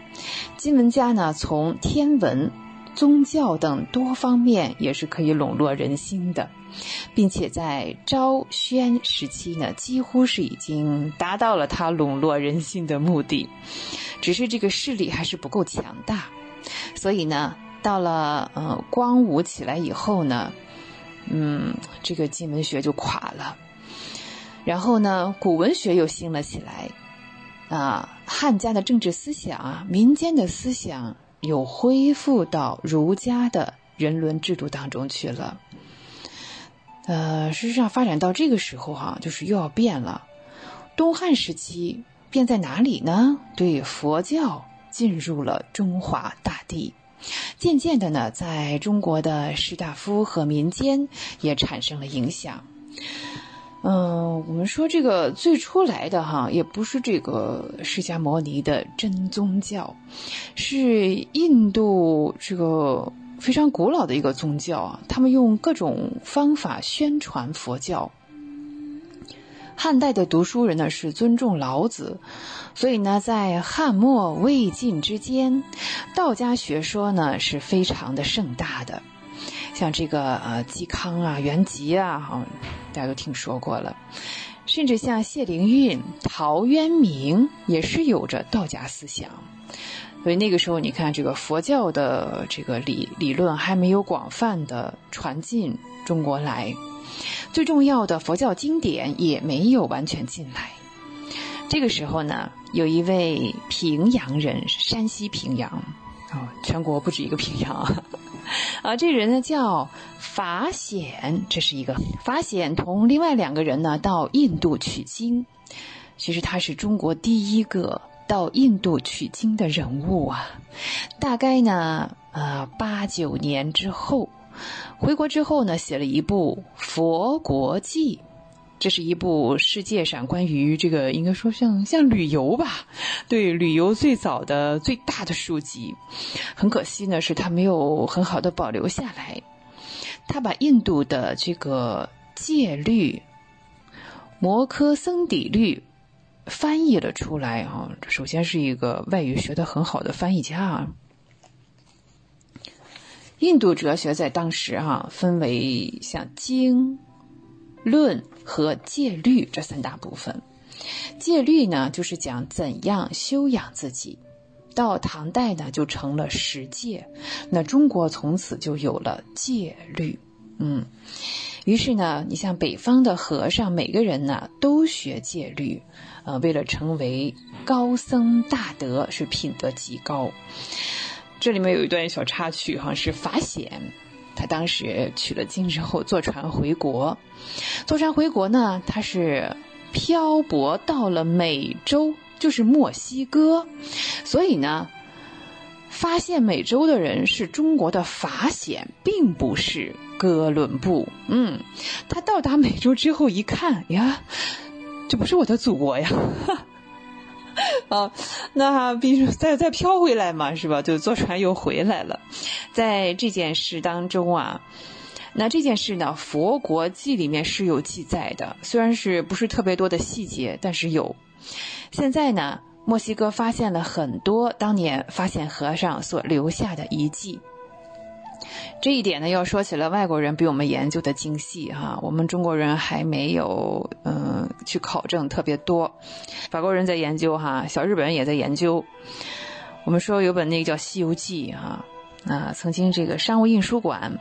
金文家呢，从天文、宗教等多方面也是可以笼络人心的，并且在昭宣时期呢，几乎是已经达到了他笼络人心的目的，只是这个势力还是不够强大。所以呢，到了呃光武起来以后呢。嗯，这个金文学就垮了，然后呢，古文学又兴了起来，啊，汉家的政治思想啊，民间的思想又恢复到儒家的人伦制度当中去了。呃，事实上发展到这个时候哈，就是又要变了。东汉时期变在哪里呢？对，佛教进入了中华大地。渐渐的呢，在中国的士大夫和民间也产生了影响。嗯，我们说这个最初来的哈，也不是这个释迦牟尼的真宗教，是印度这个非常古老的一个宗教啊，他们用各种方法宣传佛教。汉代的读书人呢是尊重老子，所以呢，在汉末魏晋之间，道家学说呢是非常的盛大的。像这个呃嵇康啊、元吉啊，哈，大家都听说过了。甚至像谢灵运、陶渊明也是有着道家思想。所以那个时候，你看这个佛教的这个理理论还没有广泛的传进中国来，最重要的佛教经典也没有完全进来。这个时候呢，有一位平阳人，山西平阳，啊，全国不止一个平阳。啊，这人呢叫法显，这是一个法显同另外两个人呢到印度取经。其实他是中国第一个到印度取经的人物啊。大概呢，呃，八九年之后，回国之后呢，写了一部《佛国记》。这是一部世界上关于这个应该说像像旅游吧，对旅游最早的最大的书籍。很可惜呢，是他没有很好的保留下来。他把印度的这个戒律、摩诃僧底律翻译了出来啊。首先是一个外语学的很好的翻译家啊。印度哲学在当时哈分为像经。论和戒律这三大部分，戒律呢就是讲怎样修养自己，到唐代呢就成了十戒，那中国从此就有了戒律。嗯，于是呢，你像北方的和尚，每个人呢都学戒律，呃，为了成为高僧大德，是品德极高。这里面有一段小插曲哈，是法显。他当时取了经之后，坐船回国。坐船回国呢，他是漂泊到了美洲，就是墨西哥。所以呢，发现美洲的人是中国的法显，并不是哥伦布。嗯，他到达美洲之后一看呀，这不是我的祖国呀。哈 啊，那比如再再飘回来嘛，是吧？就坐船又回来了。在这件事当中啊，那这件事呢，《佛国记》里面是有记载的，虽然是不是特别多的细节，但是有。现在呢，墨西哥发现了很多当年发现和尚所留下的遗迹。这一点呢，要说起来，外国人比我们研究的精细哈，我们中国人还没有嗯去考证特别多。法国人在研究哈，小日本也在研究。我们说有本那个叫《西游记》哈啊，曾经这个商务印书馆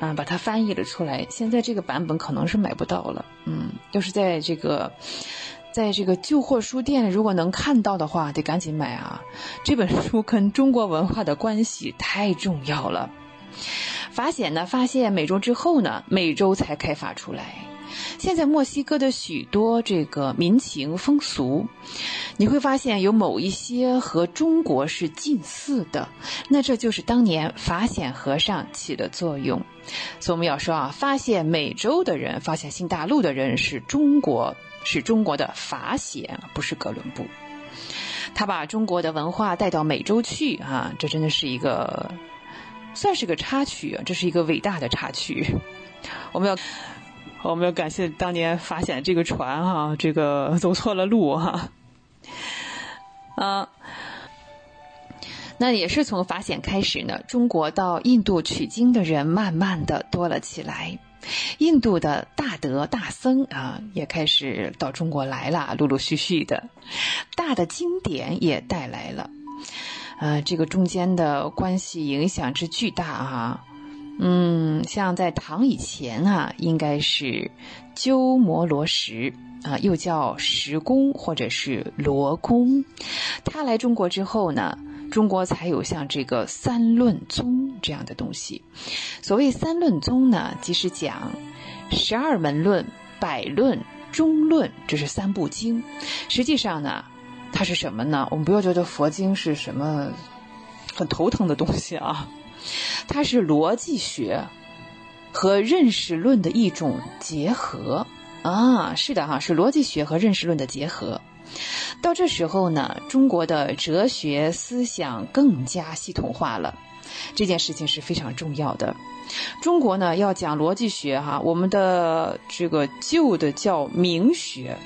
啊把它翻译了出来，现在这个版本可能是买不到了。嗯，要是在这个。在这个旧货书店，如果能看到的话，得赶紧买啊！这本书跟中国文化的关系太重要了。法显呢，发现美洲之后呢，美洲才开发出来。现在墨西哥的许多这个民情风俗，你会发现有某一些和中国是近似的。那这就是当年法显和尚起的作用。所以我们要说啊，发现美洲的人，发现新大陆的人是中国。是中国的法显，不是哥伦布。他把中国的文化带到美洲去啊，这真的是一个，算是个插曲，这是一个伟大的插曲。我们要，我们要感谢当年法显这个船哈，这个走错了路哈。啊，那也是从法显开始呢，中国到印度取经的人慢慢的多了起来。印度的大德大僧啊，也开始到中国来了，陆陆续续的，大的经典也带来了，呃，这个中间的关系影响之巨大啊，嗯，像在唐以前啊，应该是鸠摩罗什啊，又叫石公或者是罗公，他来中国之后呢。中国才有像这个三论宗这样的东西。所谓三论宗呢，即是讲十二门论、百论、中论，这是三部经。实际上呢，它是什么呢？我们不要觉得佛经是什么很头疼的东西啊，它是逻辑学和认识论的一种结合啊。是的哈，是逻辑学和认识论的结合。到这时候呢，中国的哲学思想更加系统化了。这件事情是非常重要的。中国呢要讲逻辑学哈，我们的这个旧的叫明学，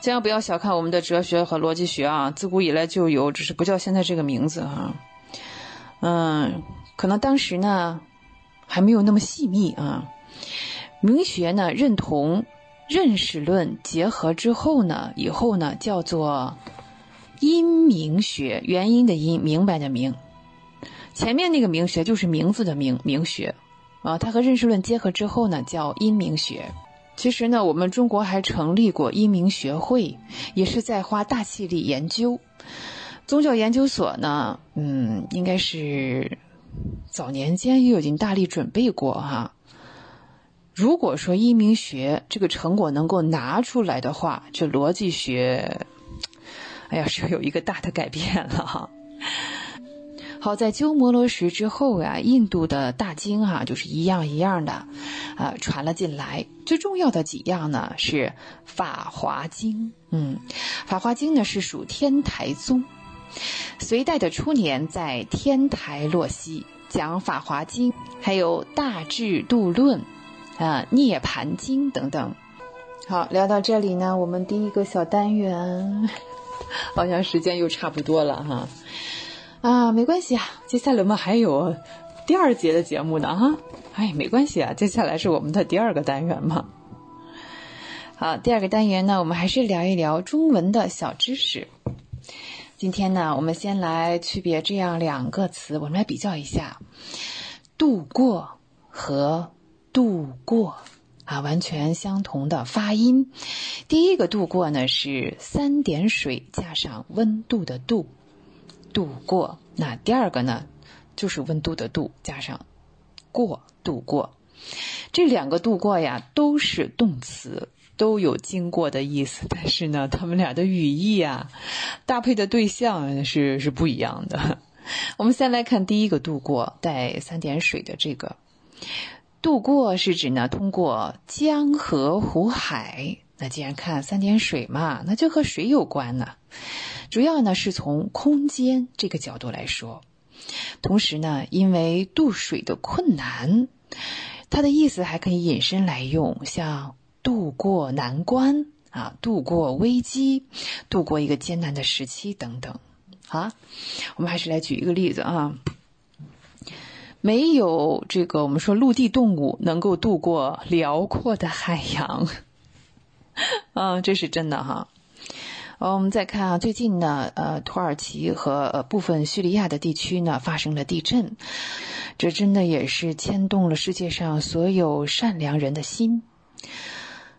千万不要小看我们的哲学和逻辑学啊，自古以来就有，只是不叫现在这个名字哈。嗯，可能当时呢还没有那么细密啊。明学呢认同认识论结合之后呢，以后呢叫做因明学，原因的因，明白的明。前面那个明学就是名字的名，明学啊，它和认识论结合之后呢叫因明学。其实呢，我们中国还成立过因明学会，也是在花大气力研究。宗教研究所呢，嗯，应该是早年间也已经大力准备过哈。如果说一明学这个成果能够拿出来的话，这逻辑学，哎呀，是有一个大的改变了哈。好在鸠摩罗什之后呀，印度的大经哈，就是一样一样的，啊，传了进来。最重要的几样呢，是《法华经》。嗯，《法华经》呢是属天台宗，隋代的初年在天台洛溪讲《法华经》，还有《大智度论》。啊，《涅盘经》等等。好，聊到这里呢，我们第一个小单元好像时间又差不多了哈。啊，没关系啊，接下来我们还有第二节的节目呢哈。哎，没关系啊，接下来是我们的第二个单元嘛。好，第二个单元呢，我们还是聊一聊中文的小知识。今天呢，我们先来区别这样两个词，我们来比较一下“度过”和。度过啊，完全相同的发音。第一个度过呢是三点水加上温度的度，度过。那第二个呢就是温度的度加上过，度过。这两个度过呀都是动词，都有经过的意思，但是呢，他们俩的语义啊，搭配的对象是是不一样的。我们先来看第一个度过带三点水的这个。渡过是指呢，通过江河湖海。那既然看三点水嘛，那就和水有关呢。主要呢是从空间这个角度来说。同时呢，因为渡水的困难，它的意思还可以引申来用，像渡过难关啊，渡过危机，渡过一个艰难的时期等等。好，我们还是来举一个例子啊。没有这个，我们说陆地动物能够渡过辽阔的海洋，嗯，这是真的哈。我们再看啊，最近呢，呃，土耳其和呃部分叙利亚的地区呢发生了地震，这真的也是牵动了世界上所有善良人的心。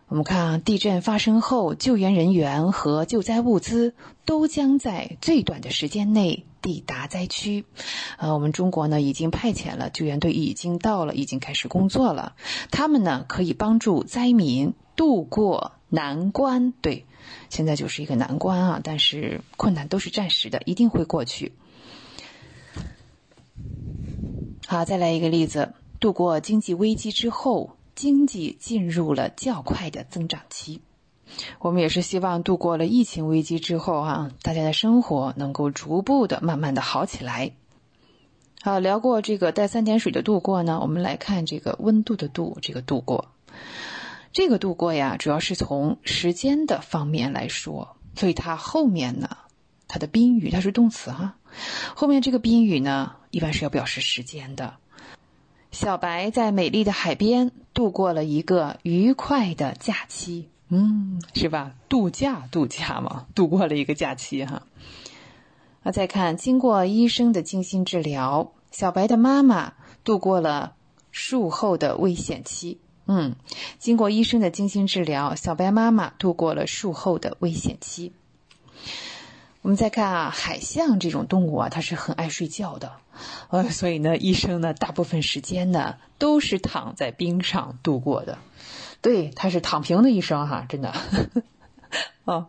我们看啊，地震发生后，救援人员和救灾物资都将在最短的时间内抵达灾区。呃，我们中国呢已经派遣了救援队，已经到了，已经开始工作了。他们呢可以帮助灾民渡过难关。对，现在就是一个难关啊，但是困难都是暂时的，一定会过去。好，再来一个例子，度过经济危机之后。经济进入了较快的增长期，我们也是希望度过了疫情危机之后啊，大家的生活能够逐步的、慢慢的好起来。好，聊过这个带三点水的度过呢，我们来看这个温度的度，这个度过，这个度过呀，主要是从时间的方面来说，所以它后面呢，它的宾语它是动词哈，后面这个宾语呢，一般是要表示时间的。小白在美丽的海边度过了一个愉快的假期，嗯，是吧？度假度假嘛，度过了一个假期哈。啊，再看，经过医生的精心治疗，小白的妈妈度过了术后的危险期。嗯，经过医生的精心治疗，小白妈妈度过了术后的危险期。我们再看啊，海象这种动物啊，它是很爱睡觉的，呃，所以呢，医生呢，大部分时间呢都是躺在冰上度过的。对，他是躺平的一生哈，真的。哦，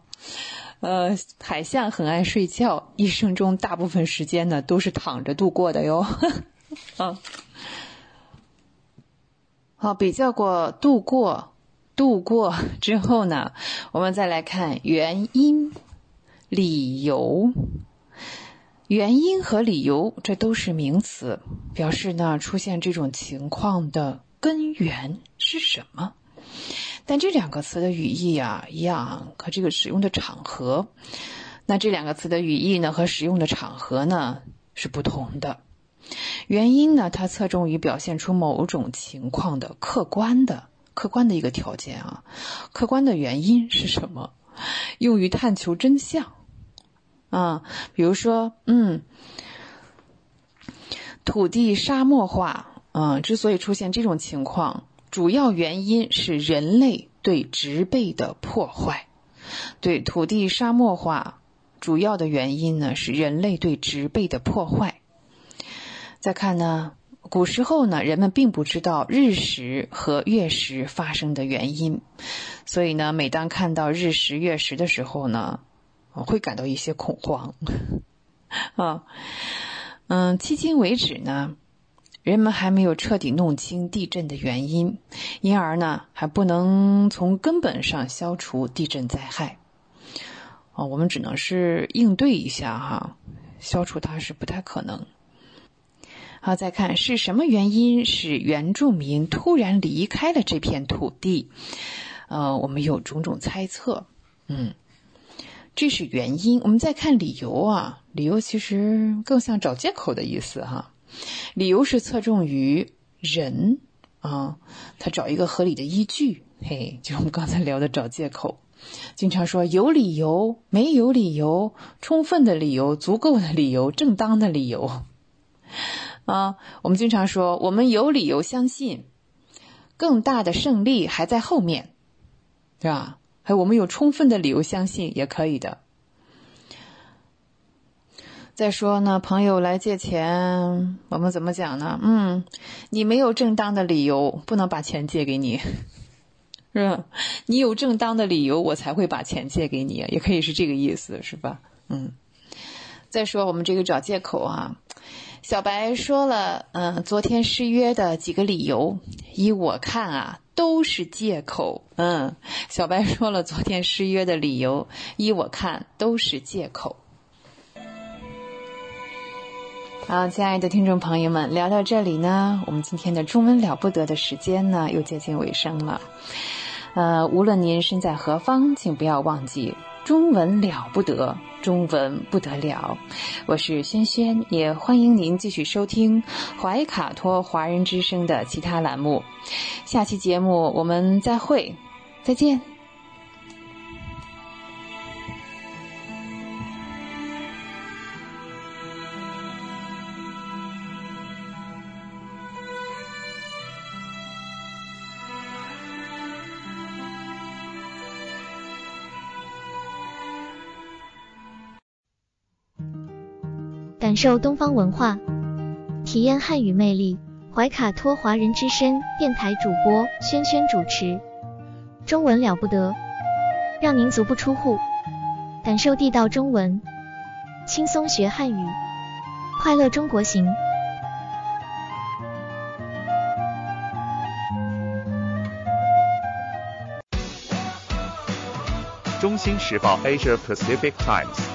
呃，海象很爱睡觉，一生中大部分时间呢都是躺着度过的哟。啊，好，比较过度过，度过之后呢，我们再来看原因。理由，原因和理由，这都是名词，表示呢出现这种情况的根源是什么？但这两个词的语义啊一样，和这个使用的场合，那这两个词的语义呢和使用的场合呢是不同的。原因呢，它侧重于表现出某种情况的客观的、客观的一个条件啊。客观的原因是什么？用于探求真相啊。比如说，嗯，土地沙漠化，嗯，之所以出现这种情况，主要原因是人类对植被的破坏。对土地沙漠化，主要的原因呢是人类对植被的破坏。再看呢，古时候呢，人们并不知道日食和月食发生的原因，所以呢，每当看到日食、月食的时候呢，会感到一些恐慌。啊，嗯，迄今为止呢，人们还没有彻底弄清地震的原因，因而呢，还不能从根本上消除地震灾害。啊，我们只能是应对一下哈，消除它是不太可能。好，再看是什么原因使原住民突然离开了这片土地？呃，我们有种种猜测。嗯，这是原因。我们再看理由啊，理由其实更像找借口的意思哈。理由是侧重于人啊，他找一个合理的依据。嘿，就我们刚才聊的找借口，经常说有理由、没有理由、充分的理由、足够的理由、正当的理由。啊，我们经常说，我们有理由相信，更大的胜利还在后面，对吧？还有，我们有充分的理由相信，也可以的。再说呢，朋友来借钱，我们怎么讲呢？嗯，你没有正当的理由，不能把钱借给你，是吧？你有正当的理由，我才会把钱借给你，也可以是这个意思，是吧？嗯。再说，我们这个找借口啊。小白说了，嗯，昨天失约的几个理由，依我看啊，都是借口。嗯，小白说了昨天失约的理由，依我看都是借口。好，亲爱的听众朋友们，聊到这里呢，我们今天的中文了不得的时间呢，又接近尾声了。呃，无论您身在何方，请不要忘记。中文了不得，中文不得了。我是轩轩，也欢迎您继续收听怀卡托华人之声的其他栏目。下期节目我们再会，再见。感受东方文化，体验汉语魅力。怀卡托华人之声电台主播轩轩主持，中文了不得，让您足不出户，感受地道中文，轻松学汉语，快乐中国行。中新时报 Asia Pacific Times。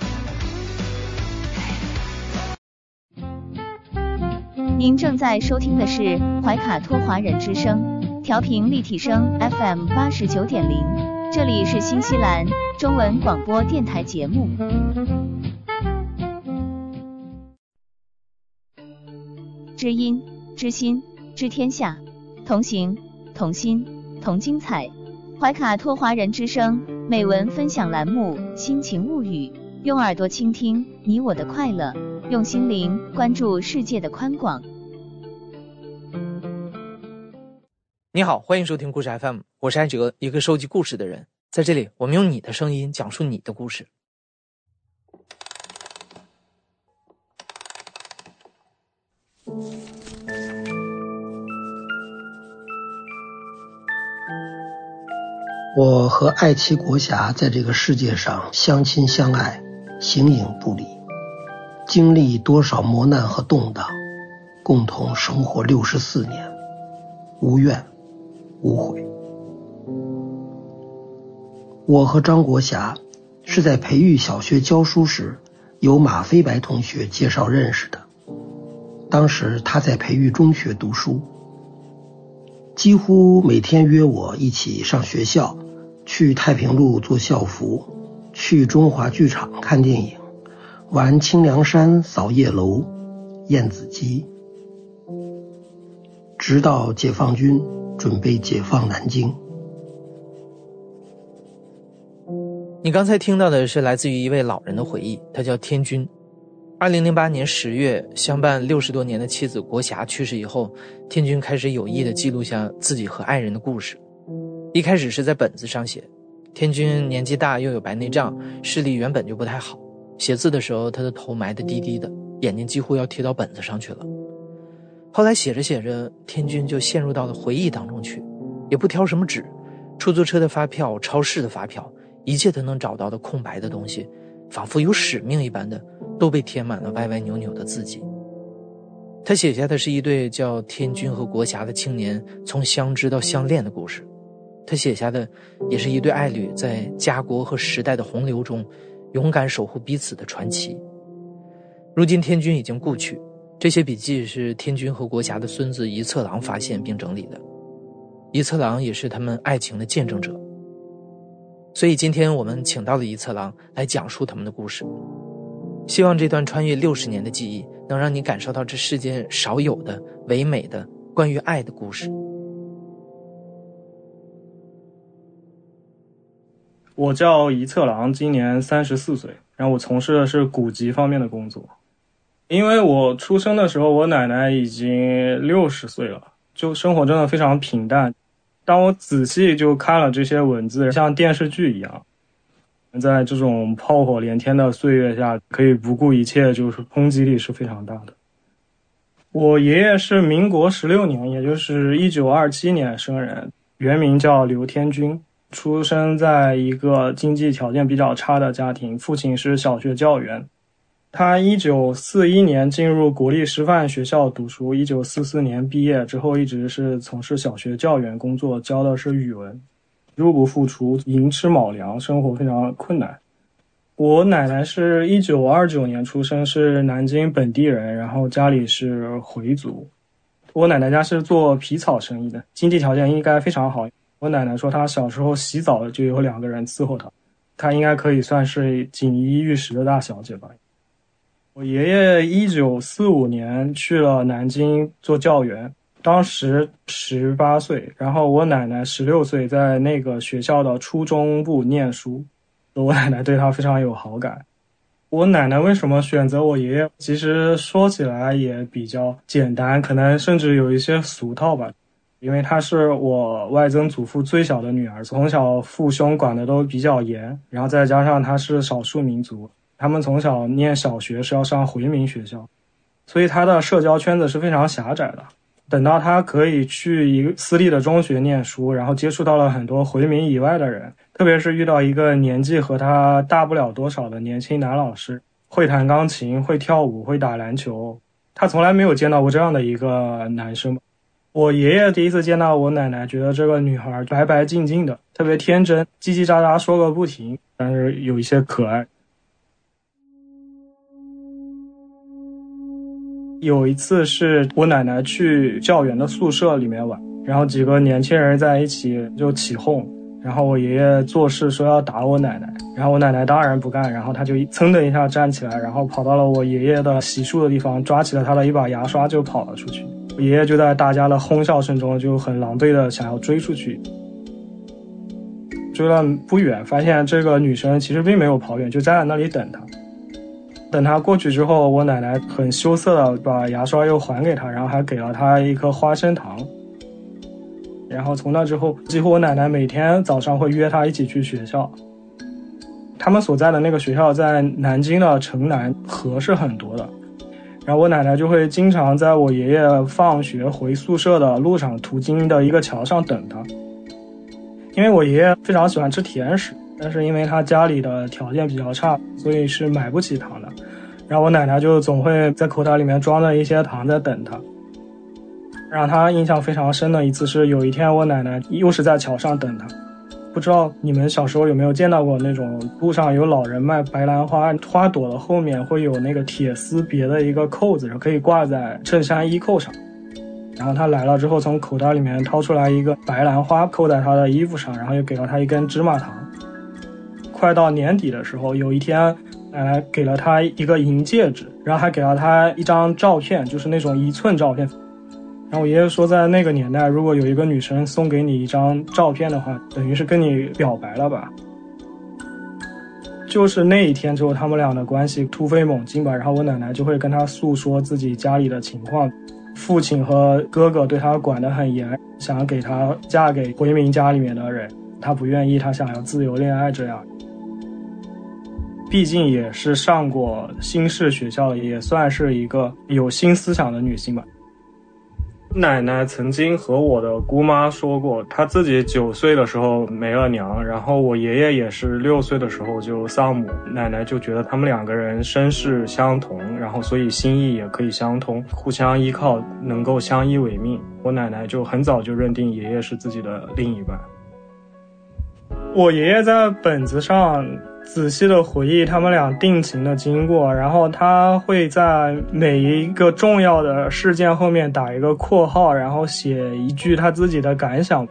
您正在收听的是怀卡托华人之声，调频立体声 FM 八十九点零，这里是新西兰中文广播电台节目。知音、知心、知天下，同行、同心、同精彩。怀卡托华人之声美文分享栏目《心情物语》，用耳朵倾听你我的快乐。用心灵关注世界的宽广。你好欢迎收听故事 fm 我是艾哲一个收集故事的人。在这里我们用你的声音讲述你的故事。我和爱妻国霞在这个世界上相亲相爱形影不离经历多少磨难和动荡共同生活六十四年无怨无悔。我和张国霞是在培育小学教书时，由马飞白同学介绍认识的。当时他在培育中学读书。几乎每天约我一起上学校，去太平路做校服，去中华剧场看电影，玩清凉山扫夜楼、燕子矶，直到解放军准备解放南京。你刚才听到的是来自于一位老人的回忆，他叫天军。二零零八年十月，相伴六十多年的妻子国霞去世以后，天君开始有意的记录下自己和爱人的故事。一开始是在本子上写。天君年纪大，又有白内障，视力原本就不太好。写字的时候，他的头埋得低低的，眼睛几乎要贴到本子上去了。后来写着写着，天君就陷入到了回忆当中去，也不挑什么纸，出租车的发票、超市的发票，一切他能找到的空白的东西，仿佛有使命一般的。都被填满了歪歪扭扭的字迹。他写下的是一对叫天君和国霞的青年从相知到相恋的故事，他写下的也是一对爱侣在家国和时代的洪流中勇敢守护彼此的传奇。如今天君已经故去，这些笔记是天君和国霞的孙子一策郎发现并整理的，一策郎也是他们爱情的见证者。所以今天我们请到了一策郎来讲述他们的故事。希望这段穿越六十年的记忆，能让你感受到这世间少有的唯美的关于爱的故事。我叫一策郎，今年三十四岁，然后我从事的是古籍方面的工作。因为我出生的时候，我奶奶已经六十岁了，就生活真的非常平淡。当我仔细就看了这些文字，像电视剧一样。在这种炮火连天的岁月下，可以不顾一切，就是冲击力是非常大的。我爷爷是民国十六年，也就是一九二七年生人，原名叫刘天军，出生在一个经济条件比较差的家庭，父亲是小学教员。他一九四一年进入国立师范学校读书，一九四四年毕业之后，一直是从事小学教员工作，教的是语文。入不敷出，寅吃卯粮，生活非常困难。我奶奶是一九二九年出生，是南京本地人，然后家里是回族。我奶奶家是做皮草生意的，经济条件应该非常好。我奶奶说，她小时候洗澡就有两个人伺候她，她应该可以算是锦衣玉食的大小姐吧。我爷爷一九四五年去了南京做教员。当时十八岁，然后我奶奶十六岁，在那个学校的初中部念书。我奶奶对她非常有好感。我奶奶为什么选择我爷爷？其实说起来也比较简单，可能甚至有一些俗套吧。因为她是我外曾祖父最小的女儿，从小父兄管的都比较严，然后再加上她是少数民族，他们从小念小学是要上回民学校，所以他的社交圈子是非常狭窄的。等到他可以去一个私立的中学念书，然后接触到了很多回民以外的人，特别是遇到一个年纪和他大不了多少的年轻男老师，会弹钢琴，会跳舞，会打篮球。他从来没有见到过这样的一个男生。我爷爷第一次见到我奶奶，觉得这个女孩白白净净的，特别天真，叽叽喳喳说个不停，但是有一些可爱。有一次是我奶奶去教员的宿舍里面玩，然后几个年轻人在一起就起哄，然后我爷爷做事说要打我奶奶，然后我奶奶当然不干，然后他就噌的一下站起来，然后跑到了我爷爷的洗漱的地方，抓起了他的一把牙刷就跑了出去。我爷爷就在大家的哄笑声中就很狼狈的想要追出去，追了不远，发现这个女生其实并没有跑远，就站在那里等他。等他过去之后，我奶奶很羞涩的把牙刷又还给他，然后还给了他一颗花生糖。然后从那之后，几乎我奶奶每天早上会约他一起去学校。他们所在的那个学校在南京的城南，河是很多的。然后我奶奶就会经常在我爷爷放学回宿舍的路上途经的一个桥上等他。因为我爷爷非常喜欢吃甜食，但是因为他家里的条件比较差，所以是买不起糖的。然后我奶奶就总会在口袋里面装着一些糖在等他。让他印象非常深的一次是，有一天我奶奶又是在桥上等他。不知道你们小时候有没有见到过那种路上有老人卖白兰花，花朵的后面会有那个铁丝别的一个扣子，可以挂在衬衫衣扣上。然后他来了之后，从口袋里面掏出来一个白兰花，扣在他的衣服上，然后又给了他一根芝麻糖。快到年底的时候，有一天奶奶给了他一个银戒指，然后还给了他一张照片，就是那种一寸照片。然后我爷爷说，在那个年代，如果有一个女生送给你一张照片的话，等于是跟你表白了吧。就是那一天之后，他们俩的关系突飞猛进吧。然后我奶奶就会跟他诉说自己家里的情况，父亲和哥哥对她管得很严，想要给她嫁给回民家里面的人，她不愿意，她想要自由恋爱这样。毕竟也是上过新式学校，也算是一个有新思想的女性吧。奶奶曾经和我的姑妈说过，她自己九岁的时候没了娘，然后我爷爷也是六岁的时候就丧母。奶奶就觉得他们两个人身世相同，然后所以心意也可以相通，互相依靠，能够相依为命。我奶奶就很早就认定爷爷是自己的另一半。我爷爷在本子上。仔细的回忆他们俩定情的经过，然后他会在每一个重要的事件后面打一个括号，然后写一句他自己的感想。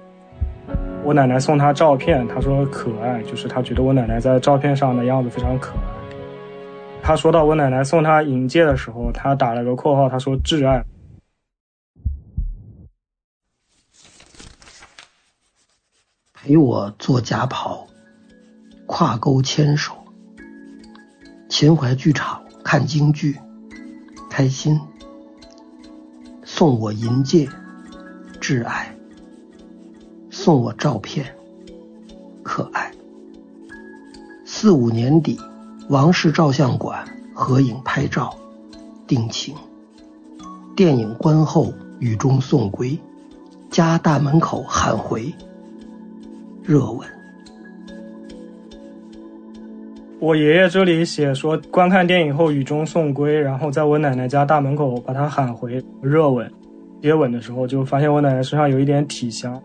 我奶奶送他照片，他说可爱，就是他觉得我奶奶在照片上的样子非常可爱。他说到我奶奶送他银戒的时候，他打了个括号，他说挚爱。陪我做假跑。跨沟牵手，秦淮剧场看京剧，开心。送我银戒，挚爱。送我照片，可爱。四五年底，王氏照相馆合影拍照，定情。电影观后，雨中送归，家大门口喊回，热吻。我爷爷这里写说，观看电影后雨中送归，然后在我奶奶家大门口把她喊回热吻，接吻的时候就发现我奶奶身上有一点体香。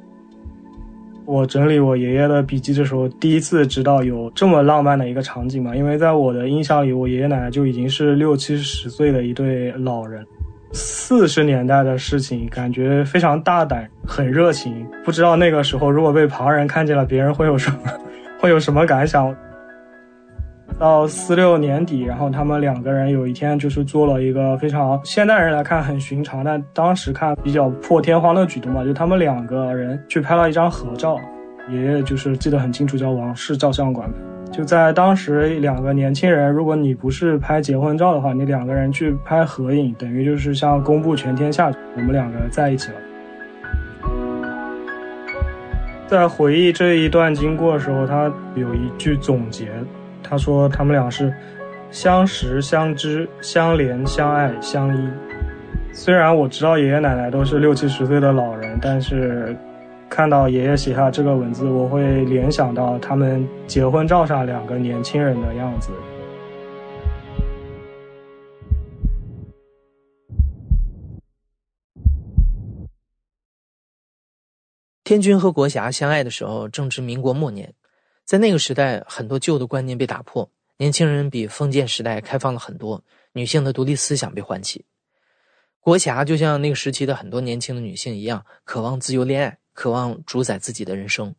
我整理我爷爷的笔记的时候，第一次知道有这么浪漫的一个场景嘛，因为在我的印象里，我爷爷奶奶就已经是六七十岁的一对老人。四十年代的事情，感觉非常大胆，很热情。不知道那个时候如果被旁人看见了，别人会有什么，会有什么感想？到四六年底，然后他们两个人有一天就是做了一个非常现代人来看很寻常，但当时看比较破天荒的举动嘛，就他们两个人去拍了一张合照。爷爷就是记得很清楚，叫王氏照相馆。就在当时，两个年轻人，如果你不是拍结婚照的话，你两个人去拍合影，等于就是像公布全天下，我们两个在一起了。在回忆这一段经过的时候，他有一句总结。他说：“他们俩是相识、相知、相怜、相爱、相依。虽然我知道爷爷奶奶都是六七十岁的老人，但是看到爷爷写下这个文字，我会联想到他们结婚照上两个年轻人的样子。”天君和国霞相爱的时候，正值民国末年。在那个时代，很多旧的观念被打破，年轻人比封建时代开放了很多，女性的独立思想被唤起。国霞就像那个时期的很多年轻的女性一样，渴望自由恋爱，渴望主宰自己的人生。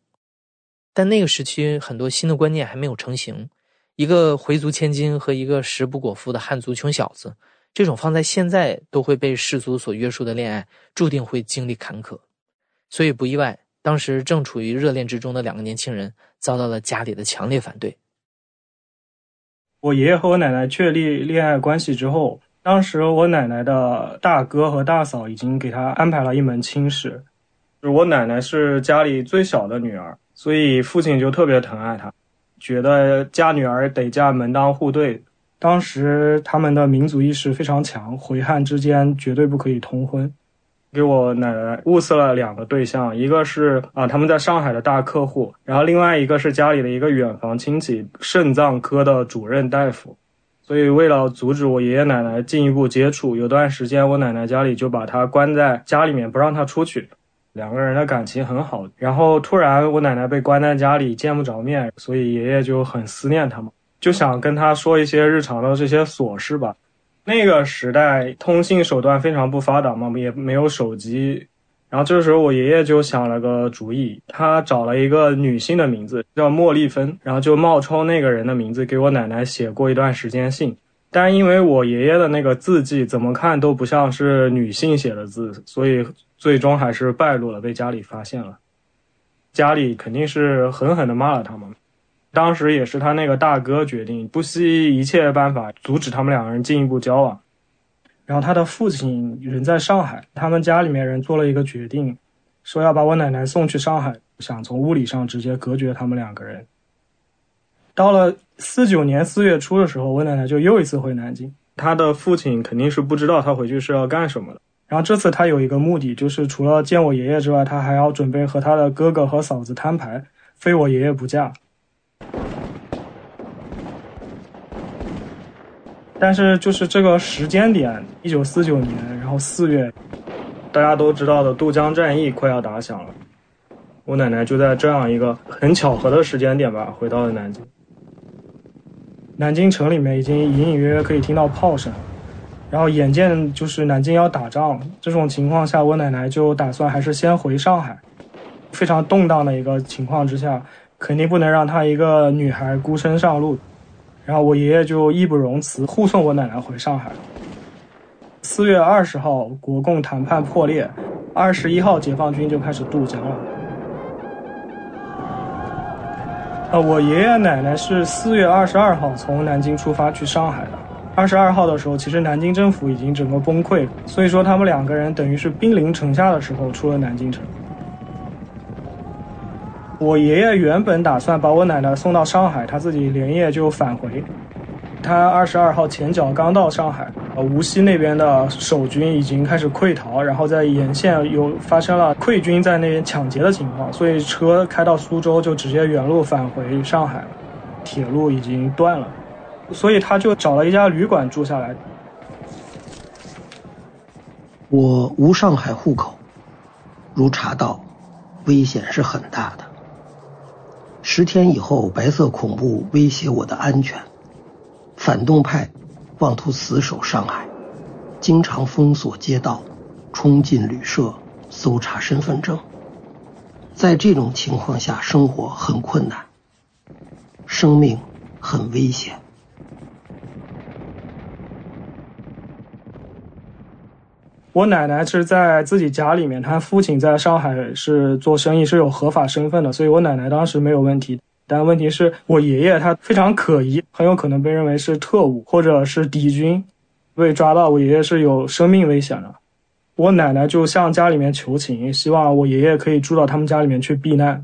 但那个时期很多新的观念还没有成型，一个回族千金和一个食不果腹的汉族穷小子，这种放在现在都会被世俗所约束的恋爱，注定会经历坎坷。所以不意外。当时正处于热恋之中的两个年轻人遭到了家里的强烈反对。我爷爷和我奶奶确立恋爱关系之后，当时我奶奶的大哥和大嫂已经给他安排了一门亲事。我奶奶是家里最小的女儿，所以父亲就特别疼爱她，觉得嫁女儿得嫁门当户对。当时他们的民族意识非常强，回汉之间绝对不可以通婚。给我奶奶物色了两个对象，一个是啊他们在上海的大客户，然后另外一个是家里的一个远房亲戚，肾脏科的主任大夫。所以为了阻止我爷爷奶奶进一步接触，有段时间我奶奶家里就把他关在家里面，不让他出去。两个人的感情很好，然后突然我奶奶被关在家里，见不着面，所以爷爷就很思念他嘛，就想跟他说一些日常的这些琐事吧。那个时代通信手段非常不发达嘛，也没有手机。然后这时候我爷爷就想了个主意，他找了一个女性的名字叫莫丽芬，然后就冒充那个人的名字给我奶奶写过一段时间信。但因为我爷爷的那个字迹怎么看都不像是女性写的字，所以最终还是败露了，被家里发现了。家里肯定是狠狠地骂了他们。当时也是他那个大哥决定，不惜一切办法阻止他们两个人进一步交往。然后他的父亲人在上海，他们家里面人做了一个决定，说要把我奶奶送去上海，想从物理上直接隔绝他们两个人。到了四九年四月初的时候，我奶奶就又一次回南京。他的父亲肯定是不知道他回去是要干什么的。然后这次他有一个目的，就是除了见我爷爷之外，他还要准备和他的哥哥和嫂子摊牌，非我爷爷不嫁。但是就是这个时间点，一九四九年，然后四月，大家都知道的渡江战役快要打响了。我奶奶就在这样一个很巧合的时间点吧，回到了南京。南京城里面已经隐隐约约可以听到炮声，然后眼见就是南京要打仗，这种情况下，我奶奶就打算还是先回上海。非常动荡的一个情况之下，肯定不能让她一个女孩孤身上路。然后我爷爷就义不容辞，护送我奶奶回上海。四月二十号，国共谈判破裂，二十一号，解放军就开始渡江了。呃，我爷爷奶奶是四月二十二号从南京出发去上海的。二十二号的时候，其实南京政府已经整个崩溃，所以说他们两个人等于是兵临城下的时候出了南京城。我爷爷原本打算把我奶奶送到上海，他自己连夜就返回。他二十二号前脚刚到上海，呃，无锡那边的守军已经开始溃逃，然后在沿线有发生了溃军在那边抢劫的情况，所以车开到苏州就直接原路返回上海，铁路已经断了，所以他就找了一家旅馆住下来。我无上海户口，如查到，危险是很大的。十天以后，白色恐怖威胁我的安全，反动派妄图死守上海，经常封锁街道，冲进旅社，搜查身份证。在这种情况下，生活很困难，生命很危险。我奶奶是在自己家里面，她父亲在上海是做生意，是有合法身份的，所以我奶奶当时没有问题。但问题是我爷爷他非常可疑，很有可能被认为是特务或者是敌军，被抓到我爷爷是有生命危险的。我奶奶就向家里面求情，希望我爷爷可以住到他们家里面去避难。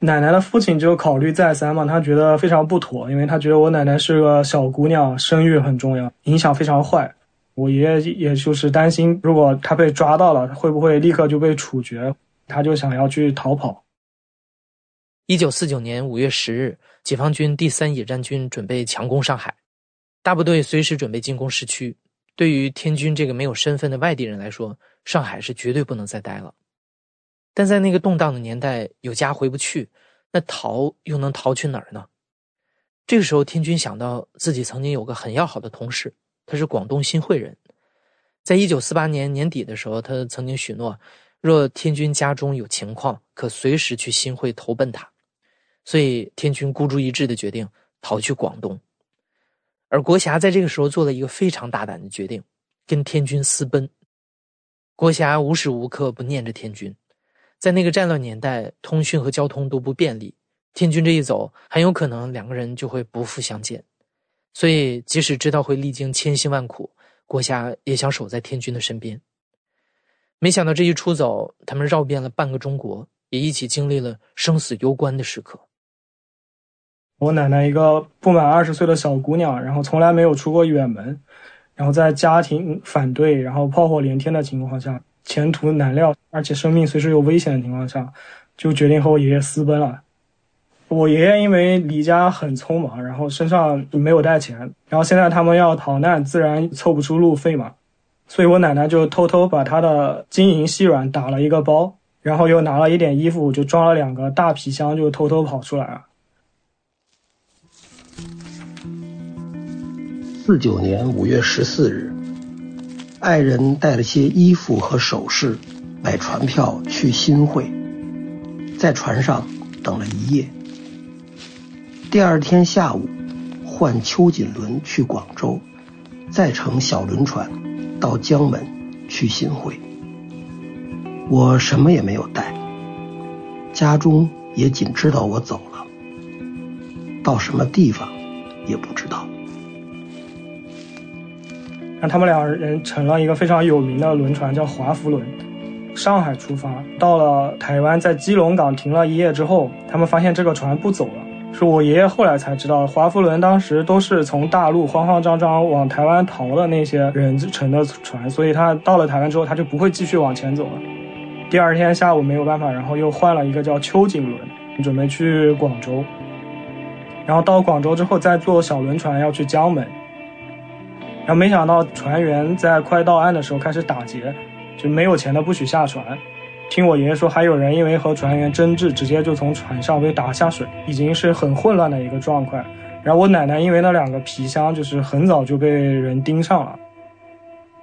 奶奶的父亲就考虑再三嘛，他觉得非常不妥，因为他觉得我奶奶是个小姑娘，生育很重要，影响非常坏。我爷爷也就是担心，如果他被抓到了，会不会立刻就被处决？他就想要去逃跑。一九四九年五月十日，解放军第三野战军准备强攻上海，大部队随时准备进攻市区。对于天军这个没有身份的外地人来说，上海是绝对不能再待了。但在那个动荡的年代，有家回不去，那逃又能逃去哪儿呢？这个时候，天军想到自己曾经有个很要好的同事。他是广东新会人，在一九四八年年底的时候，他曾经许诺，若天军家中有情况，可随时去新会投奔他。所以天军孤注一掷的决定逃去广东，而国霞在这个时候做了一个非常大胆的决定，跟天军私奔。国霞无时无刻不念着天军，在那个战乱年代，通讯和交通都不便利，天军这一走，很有可能两个人就会不复相见。所以，即使知道会历经千辛万苦，郭霞也想守在天军的身边。没想到这一出走，他们绕遍了半个中国，也一起经历了生死攸关的时刻。我奶奶一个不满二十岁的小姑娘，然后从来没有出过远门，然后在家庭反对，然后炮火连天的情况下，前途难料，而且生命随时有危险的情况下，就决定和我爷爷私奔了。我爷爷因为离家很匆忙，然后身上没有带钱，然后现在他们要逃难，自然凑不出路费嘛，所以我奶奶就偷偷把他的金银细软打了一个包，然后又拿了一点衣服，就装了两个大皮箱，就偷偷跑出来了。四九年五月十四日，爱人带了些衣服和首饰，买船票去新会，在船上等了一夜。第二天下午，换秋锦轮去广州，再乘小轮船到江门去新会。我什么也没有带，家中也仅知道我走了，到什么地方也不知道。那他们两人乘了一个非常有名的轮船，叫华福轮，上海出发，到了台湾，在基隆港停了一夜之后，他们发现这个船不走了。是我爷爷后来才知道，华夫轮当时都是从大陆慌慌张张往台湾逃的那些人乘的船，所以他到了台湾之后，他就不会继续往前走了。第二天下午没有办法，然后又换了一个叫秋瑾轮，准备去广州。然后到广州之后，再坐小轮船要去江门。然后没想到船员在快到岸的时候开始打劫，就没有钱的不许下船。听我爷爷说，还有人因为和船员争执，直接就从船上被打下水，已经是很混乱的一个状况。然后我奶奶因为那两个皮箱，就是很早就被人盯上了。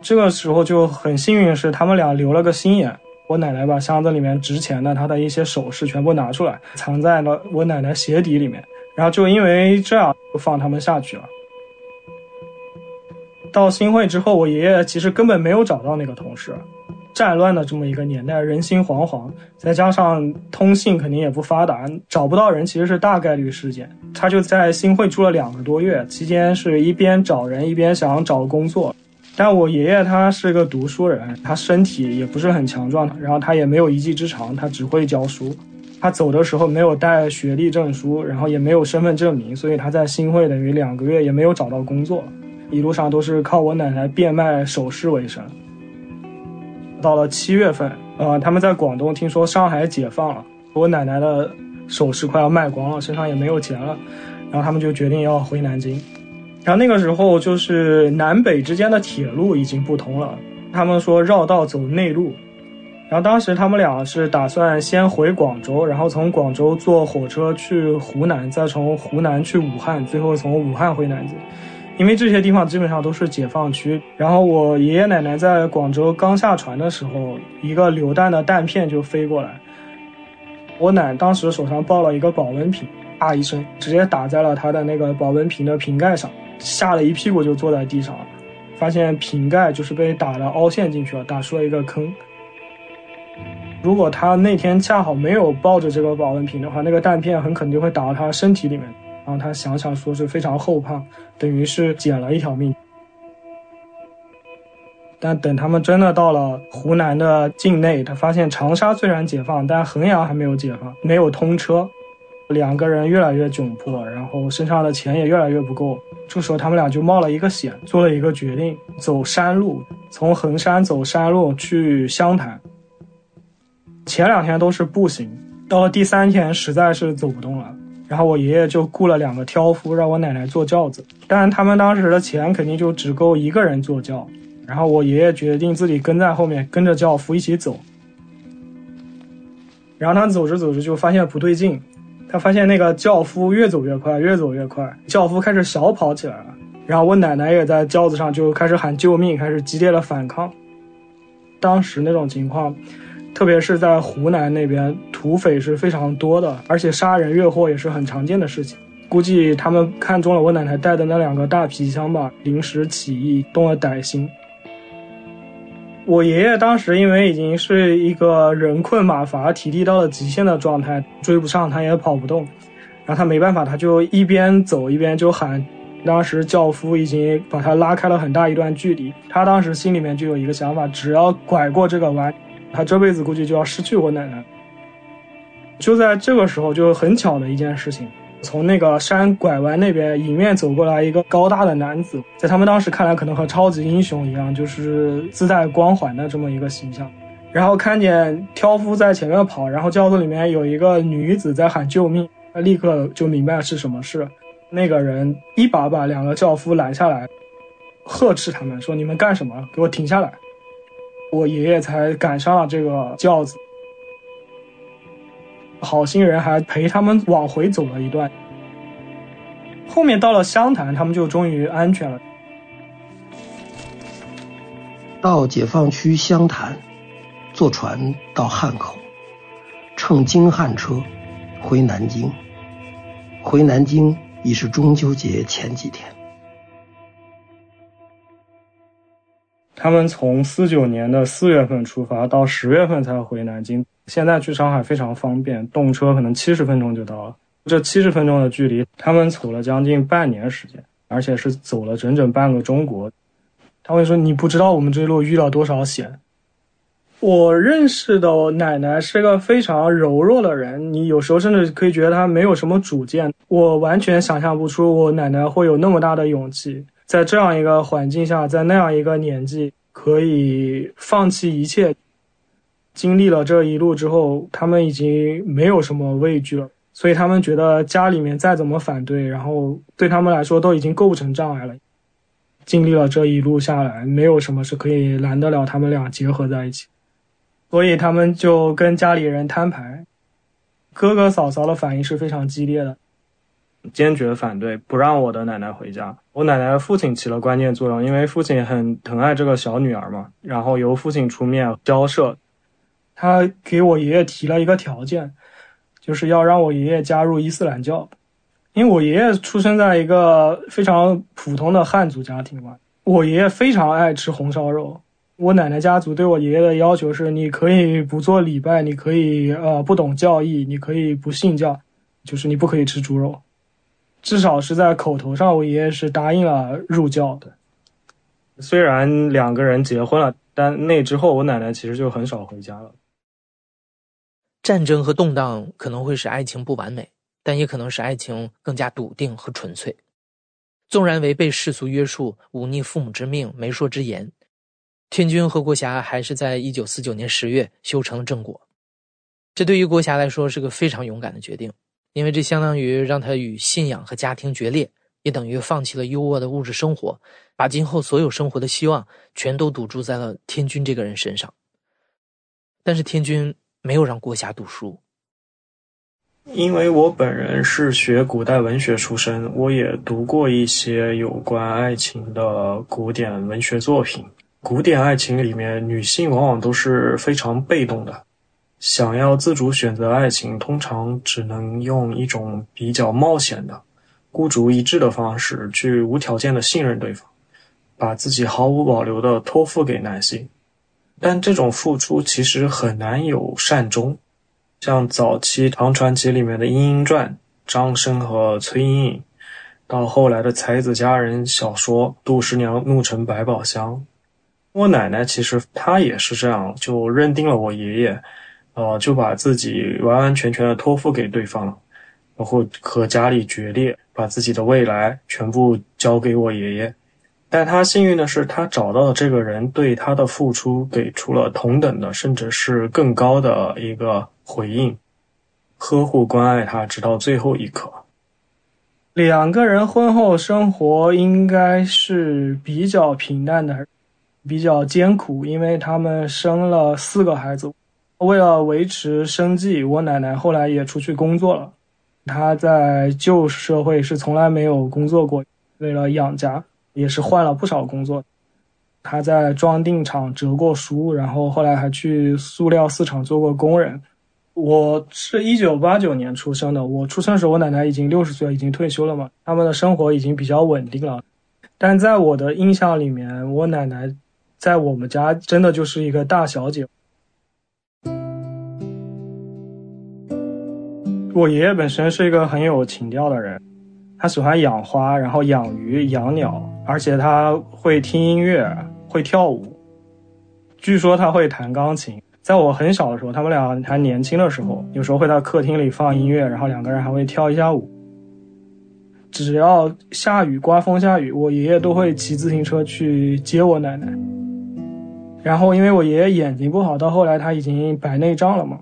这个时候就很幸运是他们俩留了个心眼，我奶奶把箱子里面值钱的她的一些首饰全部拿出来，藏在了我奶奶鞋底里面。然后就因为这样，就放他们下去了。到新会之后，我爷爷其实根本没有找到那个同事。战乱的这么一个年代，人心惶惶，再加上通信肯定也不发达，找不到人其实是大概率事件。他就在新会住了两个多月，期间是一边找人一边想找工作。但我爷爷他是个读书人，他身体也不是很强壮，然后他也没有一技之长，他只会教书。他走的时候没有带学历证书，然后也没有身份证明，所以他在新会等于两个月也没有找到工作。一路上都是靠我奶奶变卖首饰为生。到了七月份，呃，他们在广东听说上海解放了，我奶奶的首饰快要卖光了，身上也没有钱了，然后他们就决定要回南京。然后那个时候就是南北之间的铁路已经不通了，他们说绕道走内陆。然后当时他们俩是打算先回广州，然后从广州坐火车去湖南，再从湖南去武汉，最后从武汉回南京。因为这些地方基本上都是解放区，然后我爷爷奶奶在广州刚下船的时候，一个榴弹的弹片就飞过来，我奶当时手上抱了一个保温瓶，啊一声直接打在了他的那个保温瓶的瓶盖上，吓了一屁股就坐在地上了，发现瓶盖就是被打的凹陷进去了，打出了一个坑。如果他那天恰好没有抱着这个保温瓶的话，那个弹片很可能就会打到他身体里面。然后他想想说是非常后怕，等于是捡了一条命。但等他们真的到了湖南的境内，他发现长沙虽然解放，但衡阳还没有解放，没有通车。两个人越来越窘迫，然后身上的钱也越来越不够。这时候他们俩就冒了一个险，做了一个决定，走山路，从衡山走山路去湘潭。前两天都是步行，到了第三天实在是走不动了。然后我爷爷就雇了两个挑夫，让我奶奶坐轿子，但他们当时的钱肯定就只够一个人坐轿。然后我爷爷决定自己跟在后面，跟着轿夫一起走。然后他走着走着就发现不对劲，他发现那个轿夫越走越快，越走越快，轿夫开始小跑起来了。然后我奶奶也在轿子上就开始喊救命，开始激烈的反抗。当时那种情况。特别是在湖南那边，土匪是非常多的，而且杀人越货也是很常见的事情。估计他们看中了我奶奶带的那两个大皮箱吧，临时起意，动了歹心。我爷爷当时因为已经是一个人困马乏、体力到了极限的状态，追不上他也跑不动，然后他没办法，他就一边走一边就喊。当时轿夫已经把他拉开了很大一段距离，他当时心里面就有一个想法，只要拐过这个弯。他这辈子估计就要失去我奶奶。就在这个时候，就很巧的一件事情，从那个山拐弯那边迎面走过来一个高大的男子，在他们当时看来，可能和超级英雄一样，就是自带光环的这么一个形象。然后看见挑夫在前面跑，然后轿子里面有一个女子在喊救命，他立刻就明白是什么事。那个人一把把两个轿夫拦下来，呵斥他们说：“你们干什么？给我停下来！”我爷爷才赶上了这个轿子。好心人还陪他们往回走了一段。后面到了湘潭，他们就终于安全了。到解放区湘潭，坐船到汉口，乘京汉车回南京。回南京已是中秋节前几天。他们从四九年的四月份出发，到十月份才回南京。现在去上海非常方便，动车可能七十分钟就到了。这七十分钟的距离，他们走了将近半年时间，而且是走了整整半个中国。他会说：“你不知道我们这一路遇到多少险。”我认识的奶奶是个非常柔弱的人，你有时候甚至可以觉得她没有什么主见。我完全想象不出我奶奶会有那么大的勇气，在这样一个环境下，在那样一个年纪，可以放弃一切。经历了这一路之后，他们已经没有什么畏惧了。所以他们觉得家里面再怎么反对，然后对他们来说都已经构不成障碍了。经历了这一路下来，没有什么是可以拦得了他们俩结合在一起。所以他们就跟家里人摊牌，哥哥嫂嫂的反应是非常激烈的，坚决反对不让我的奶奶回家。我奶奶的父亲起了关键作用，因为父亲很疼爱这个小女儿嘛，然后由父亲出面交涉，他给我爷爷提了一个条件。就是要让我爷爷加入伊斯兰教，因为我爷爷出生在一个非常普通的汉族家庭嘛。我爷爷非常爱吃红烧肉，我奶奶家族对我爷爷的要求是：你可以不做礼拜，你可以呃不懂教义，你可以不信教，就是你不可以吃猪肉。至少是在口头上，我爷爷是答应了入教的。虽然两个人结婚了，但那之后我奶奶其实就很少回家了。战争和动荡可能会使爱情不完美，但也可能使爱情更加笃定和纯粹。纵然违背世俗约束、忤逆父母之命、媒妁之言，天君和国霞还是在一九四九年十月修成了正果。这对于国霞来说是个非常勇敢的决定，因为这相当于让他与信仰和家庭决裂，也等于放弃了优渥的物质生活，把今后所有生活的希望全都赌注在了天君这个人身上。但是天君。没有让郭霞读书，因为我本人是学古代文学出身，我也读过一些有关爱情的古典文学作品。古典爱情里面，女性往往都是非常被动的，想要自主选择爱情，通常只能用一种比较冒险的、孤注一掷的方式去无条件的信任对方，把自己毫无保留的托付给男性。但这种付出其实很难有善终，像早期唐传奇里面的《莺莺传》，张生和崔莺莺，到后来的才子佳人小说《杜十娘怒沉百宝箱》，我奶奶其实她也是这样，就认定了我爷爷，呃，就把自己完完全全的托付给对方了，然后和家里决裂，把自己的未来全部交给我爷爷。但他幸运的是，他找到的这个人对他的付出给出了同等的，甚至是更高的一个回应，呵护关爱他直到最后一刻。两个人婚后生活应该是比较平淡的，比较艰苦，因为他们生了四个孩子。为了维持生计，我奶奶后来也出去工作了。她在旧社会是从来没有工作过，为了养家。也是换了不少工作，她在装订厂折过书，然后后来还去塑料四厂做过工人。我是一九八九年出生的，我出生时我奶奶已经六十岁，已经退休了嘛，他们的生活已经比较稳定了。但在我的印象里面，我奶奶在我们家真的就是一个大小姐。我爷爷本身是一个很有情调的人。他喜欢养花，然后养鱼、养鸟，而且他会听音乐，会跳舞。据说他会弹钢琴。在我很小的时候，他们俩还年轻的时候，有时候会在客厅里放音乐，然后两个人还会跳一下舞。只要下雨、刮风下雨，我爷爷都会骑自行车去接我奶奶。然后因为我爷爷眼睛不好，到后来他已经白内障了嘛。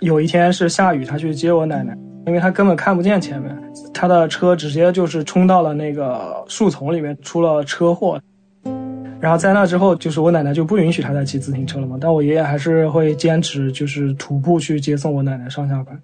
有一天是下雨，他去接我奶奶，因为他根本看不见前面，他的车直接就是冲到了那个树丛里面，出了车祸。然后在那之后，就是我奶奶就不允许他再骑自行车了嘛。但我爷爷还是会坚持，就是徒步去接送我奶奶上下班。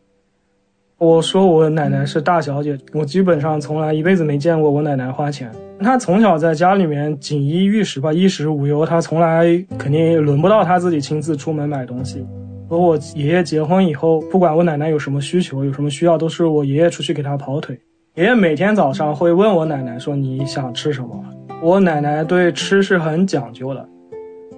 我说我奶奶是大小姐，我基本上从来一辈子没见过我奶奶花钱。她从小在家里面锦衣玉食吧，衣食无忧，她从来肯定轮不到她自己亲自出门买东西。和我爷爷结婚以后，不管我奶奶有什么需求，有什么需要，都是我爷爷出去给她跑腿。爷爷每天早上会问我奶奶说你想吃什么。我奶奶对吃是很讲究的。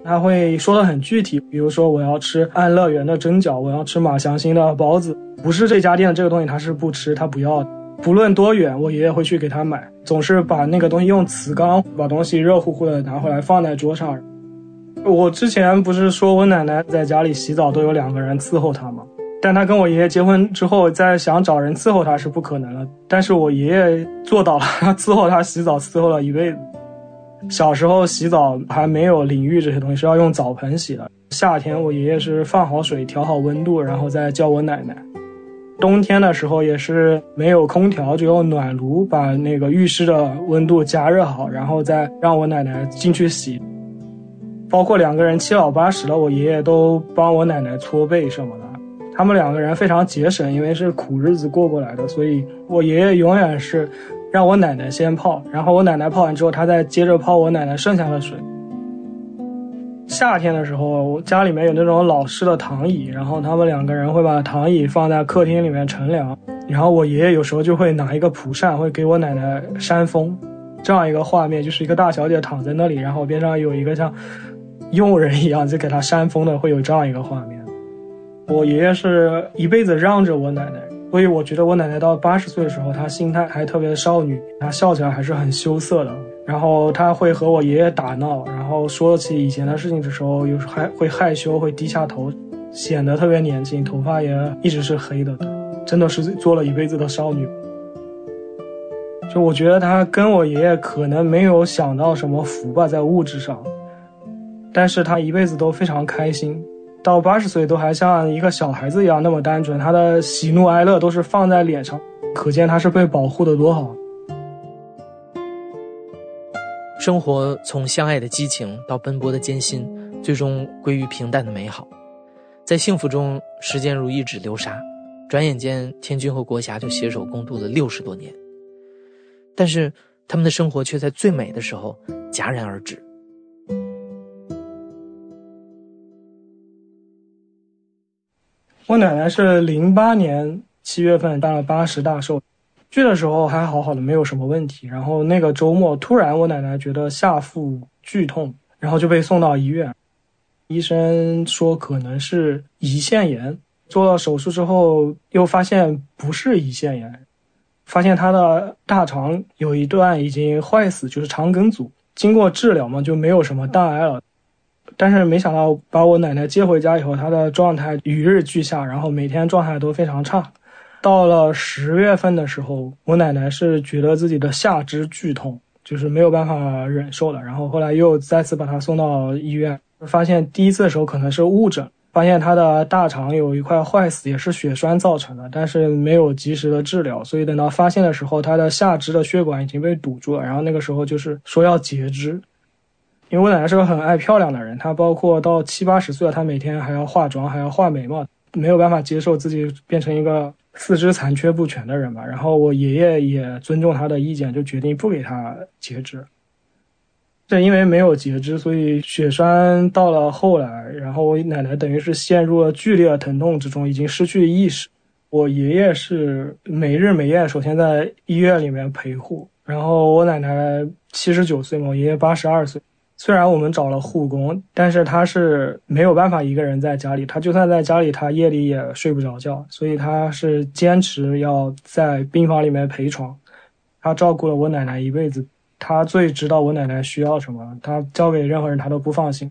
他会说的很具体，比如说我要吃安乐园的蒸饺，我要吃马祥兴的包子，不是这家店的这个东西他是不吃，他不要。不论多远，我爷爷会去给他买，总是把那个东西用瓷缸把东西热乎乎的拿回来放在桌上。我之前不是说我奶奶在家里洗澡都有两个人伺候她吗？但她跟我爷爷结婚之后，再想找人伺候她是不可能了。但是我爷爷做到了，伺候她洗澡伺候了一辈子。小时候洗澡还没有淋浴这些东西，是要用澡盆洗的。夏天我爷爷是放好水，调好温度，然后再叫我奶奶。冬天的时候也是没有空调，就用暖炉把那个浴室的温度加热好，然后再让我奶奶进去洗。包括两个人七老八十了，我爷爷都帮我奶奶搓背什么的。他们两个人非常节省，因为是苦日子过过来的，所以我爷爷永远是。让我奶奶先泡，然后我奶奶泡完之后，他再接着泡我奶奶剩下的水。夏天的时候，家里面有那种老式的躺椅，然后他们两个人会把躺椅放在客厅里面乘凉，然后我爷爷有时候就会拿一个蒲扇，会给我奶奶扇风，这样一个画面，就是一个大小姐躺在那里，然后边上有一个像佣人一样就给他扇风的，会有这样一个画面。我爷爷是一辈子让着我奶奶。所以我觉得我奶奶到八十岁的时候，她心态还特别少女，她笑起来还是很羞涩的。然后她会和我爷爷打闹，然后说起以前的事情的时候，有时还会害羞，会低下头，显得特别年轻，头发也一直是黑的，真的是做了一辈子的少女。就我觉得她跟我爷爷可能没有享到什么福吧，在物质上，但是他一辈子都非常开心。到八十岁都还像一个小孩子一样那么单纯，他的喜怒哀乐都是放在脸上，可见他是被保护的多好。生活从相爱的激情到奔波的艰辛，最终归于平淡的美好，在幸福中，时间如一指流沙，转眼间，天君和国霞就携手共度了六十多年。但是，他们的生活却在最美的时候戛然而止。我奶奶是零八年七月份办了八十大寿，去的时候还好好的，没有什么问题。然后那个周末突然我奶奶觉得下腹剧痛，然后就被送到医院，医生说可能是胰腺炎。做了手术之后又发现不是胰腺炎，发现她的大肠有一段已经坏死，就是肠梗阻。经过治疗嘛，就没有什么大碍了。但是没想到把我奶奶接回家以后，她的状态与日俱下，然后每天状态都非常差。到了十月份的时候，我奶奶是觉得自己的下肢剧痛，就是没有办法忍受了。然后后来又再次把她送到医院，发现第一次的时候可能是误诊，发现她的大肠有一块坏死，也是血栓造成的，但是没有及时的治疗，所以等到发现的时候，她的下肢的血管已经被堵住了。然后那个时候就是说要截肢。因为我奶奶是个很爱漂亮的人，她包括到七八十岁了，她每天还要化妆，还要画眉毛，没有办法接受自己变成一个四肢残缺不全的人吧。然后我爷爷也尊重她的意见，就决定不给她截肢。正因为没有截肢，所以血栓到了后来，然后我奶奶等于是陷入了剧烈的疼痛之中，已经失去意识。我爷爷是每日每夜，首先在医院里面陪护，然后我奶奶七十九岁嘛，我爷爷八十二岁。虽然我们找了护工，但是他是没有办法一个人在家里。他就算在家里，他夜里也睡不着觉，所以他是坚持要在病房里面陪床。他照顾了我奶奶一辈子，他最知道我奶奶需要什么。他交给任何人，他都不放心。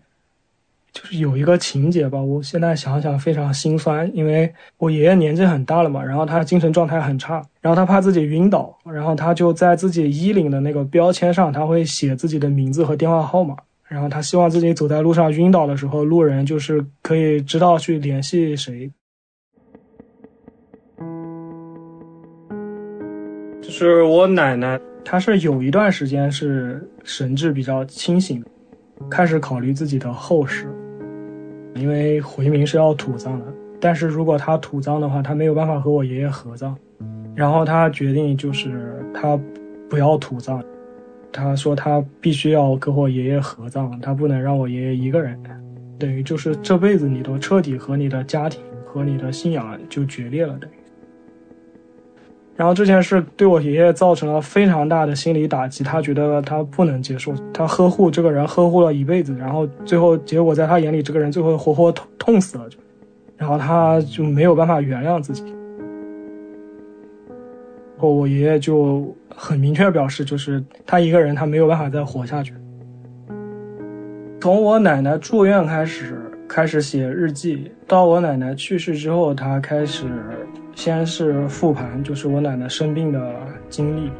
就是有一个情节吧，我现在想想非常心酸，因为我爷爷年纪很大了嘛，然后他精神状态很差，然后他怕自己晕倒，然后他就在自己衣领的那个标签上，他会写自己的名字和电话号码，然后他希望自己走在路上晕倒的时候，路人就是可以知道去联系谁。就是我奶奶，她是有一段时间是神志比较清醒，开始考虑自己的后事，因为回民是要土葬的，但是如果他土葬的话，他没有办法和我爷爷合葬，然后他决定就是他不要土葬。他说他必须要跟我爷爷合葬，他不能让我爷爷一个人，等于就是这辈子你都彻底和你的家庭和你的信仰就决裂了，等于。然后这件事对我爷爷造成了非常大的心理打击，他觉得他不能接受，他呵护这个人呵护了一辈子，然后最后结果在他眼里这个人最后活活痛痛死了，就，然后他就没有办法原谅自己。后我爷爷就很明确表示，就是他一个人他没有办法再活下去。从我奶奶住院开始，开始写日记，到我奶奶去世之后，他开始先是复盘，就是我奶奶生病的经历，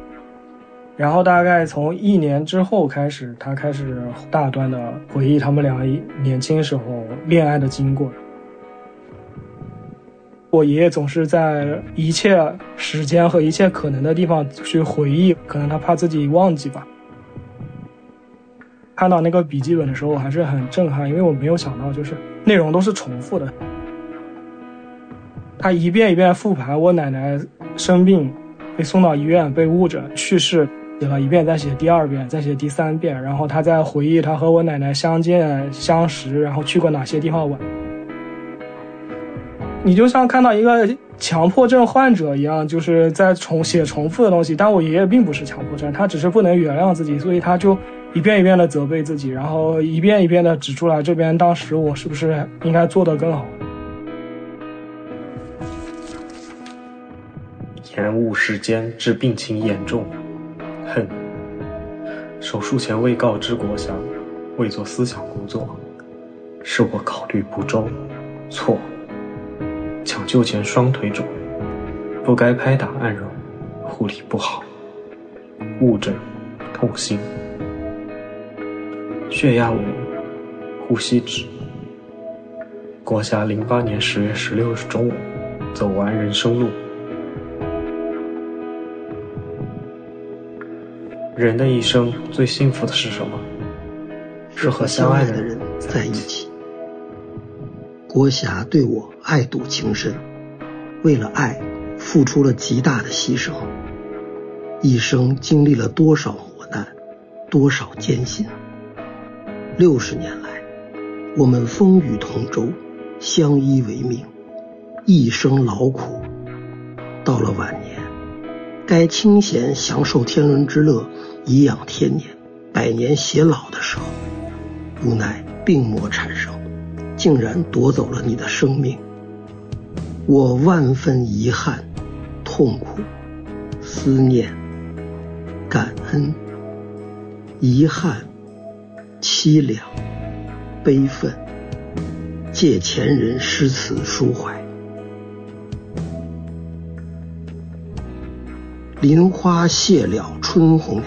然后大概从一年之后开始，他开始大段的回忆他们俩年轻时候恋爱的经过。我爷爷总是在一切时间和一切可能的地方去回忆，可能他怕自己忘记吧。看到那个笔记本的时候，我还是很震撼，因为我没有想到，就是内容都是重复的。他一遍一遍复盘我奶奶生病，被送到医院，被误诊去世，写了一遍，再写第二遍，再写第三遍，然后他在回忆他和我奶奶相见相识，然后去过哪些地方玩。你就像看到一个强迫症患者一样，就是在重写重复的东西。但我爷爷并不是强迫症，他只是不能原谅自己，所以他就一遍一遍的责备自己，然后一遍一遍的指出来这边当时我是不是应该做得更好。延误时间致病情严重，恨。手术前未告知国祥，未做思想工作，是我考虑不周，错。抢救前双腿肿，不该拍打按揉，护理不好，误诊，痛心，血压五，呼吸止。国霞零八年十月十六日中午，走完人生路。人的一生最幸福的是什么？是和相爱的人在一起。郭霞对我爱笃情深，为了爱付出了极大的牺牲，一生经历了多少磨难，多少艰辛。六十年来，我们风雨同舟，相依为命，一生劳苦。到了晚年，该清闲享受天伦之乐，颐养天年，百年偕老的时候，无奈病魔缠身。竟然夺走了你的生命，我万分遗憾、痛苦、思念、感恩、遗憾、凄凉、悲愤，借前人诗词抒怀。林花谢了春红，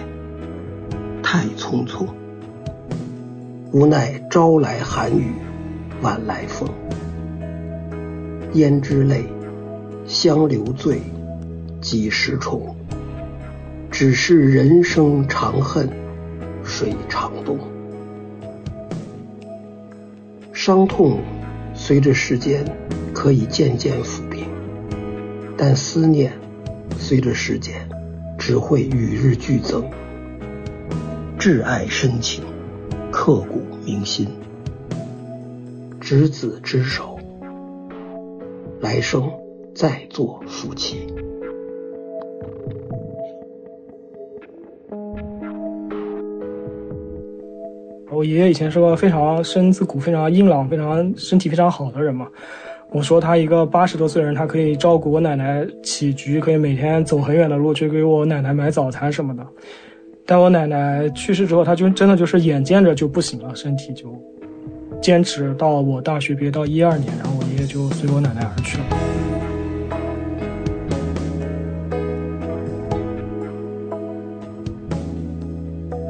太匆匆，无奈朝来寒雨。晚来风，胭脂泪，香留醉，几时重？只是人生长恨水长东。伤痛随着时间可以渐渐抚平，但思念随着时间只会与日俱增。挚爱深情，刻骨铭心。执子之手，来生再做夫妻。我爷爷以前是个非常身子骨非常硬朗、非常身体非常好的人嘛。我说他一个八十多岁人，他可以照顾我奶奶起居，可以每天走很远的路去给我奶奶买早餐什么的。但我奶奶去世之后，他就真的就是眼见着就不行了，身体就。坚持到我大学毕业到一二年，然后我爷爷就随我奶奶而去了。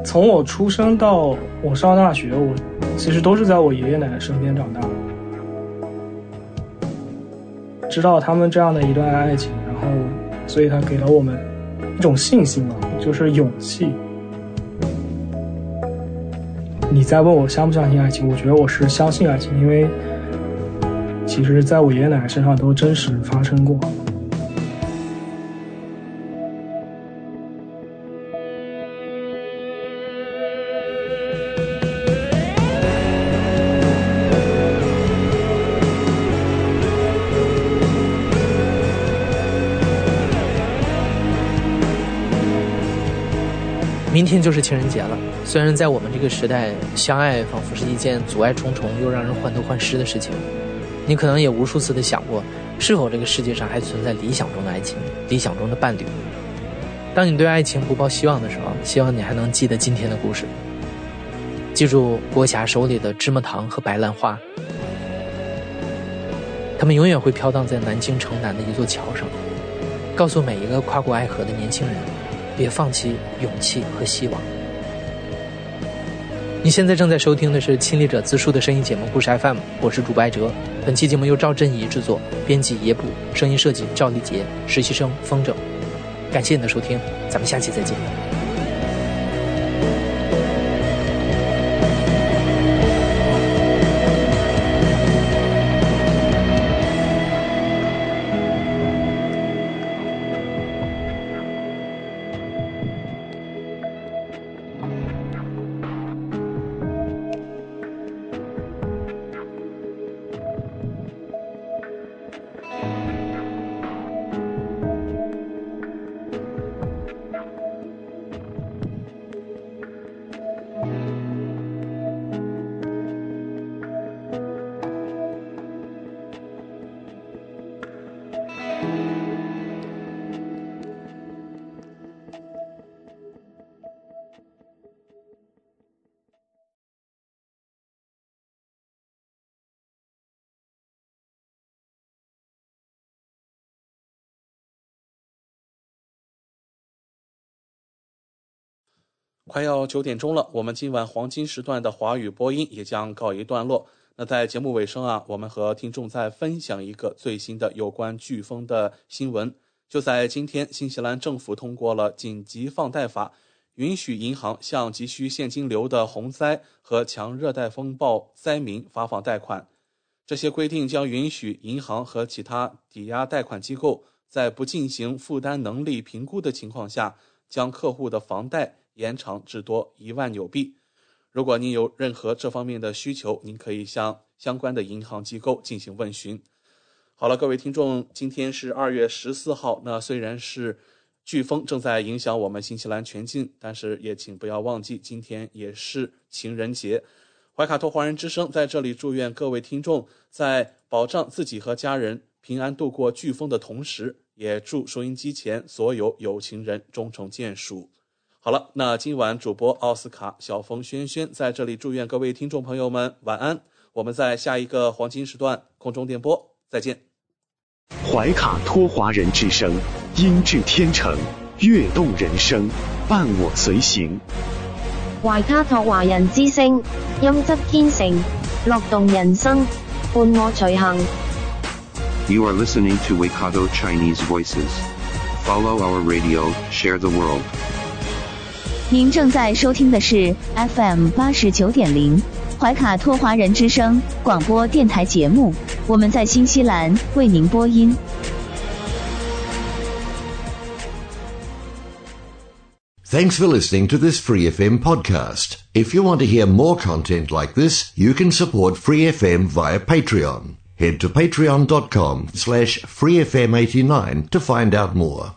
从我出生到我上大学，我其实都是在我爷爷奶奶身边长大知道他们这样的一段爱情，然后，所以他给了我们一种信心吧，就是勇气。你在问我相不相信爱情？我觉得我是相信爱情，因为其实在我爷爷奶奶身上都真实发生过。明天就是情人节了。虽然在我们这个时代，相爱仿佛是一件阻碍重重又让人患得患失的事情，你可能也无数次的想过，是否这个世界上还存在理想中的爱情、理想中的伴侣。当你对爱情不抱希望的时候，希望你还能记得今天的故事，记住郭霞手里的芝麻糖和白兰花，他们永远会飘荡在南京城南的一座桥上，告诉每一个跨过爱河的年轻人。别放弃勇气和希望。你现在正在收听的是亲历者自述的声音节目故事 FM，我是主播艾哲。本期节目由赵振怡制作，编辑野捕，声音设计赵丽杰，实习生风筝。感谢你的收听，咱们下期再见。快要九点钟了，我们今晚黄金时段的华语播音也将告一段落。那在节目尾声啊，我们和听众再分享一个最新的有关飓风的新闻。就在今天，新西兰政府通过了紧急放贷法，允许银行向急需现金流的洪灾和强热带风暴灾民发放贷款。这些规定将允许银行和其他抵押贷款机构在不进行负担能力评估的情况下，将客户的房贷。延长至多一万纽币。如果您有任何这方面的需求，您可以向相关的银行机构进行问询。好了，各位听众，今天是二月十四号。那虽然是飓风正在影响我们新西兰全境，但是也请不要忘记，今天也是情人节。怀卡托华人之声在这里祝愿各位听众在保障自己和家人平安度过飓风的同时，也祝收音机前所有有情人终成眷属。好了，那今晚主播奥斯卡、小峰、轩轩在这里祝愿各位听众朋友们晚安。我们在下一个黄金时段空中电波再见。怀卡托华人之声，音质天成，悦动人生，伴我随行。怀卡托华人之声，音质天成，乐动人生，伴我随行。You are listening to Waikato Chinese Voices. Follow our radio, share the world. 您正在收听的是 FM 八十九点零怀卡托华人之声广播电台节目，我们在新西兰为您播音。Thanks for listening to this Free FM podcast. If you want to hear more content like this, you can support Free FM via Patreon. Head to patreon.com slash freefm89 to find out more.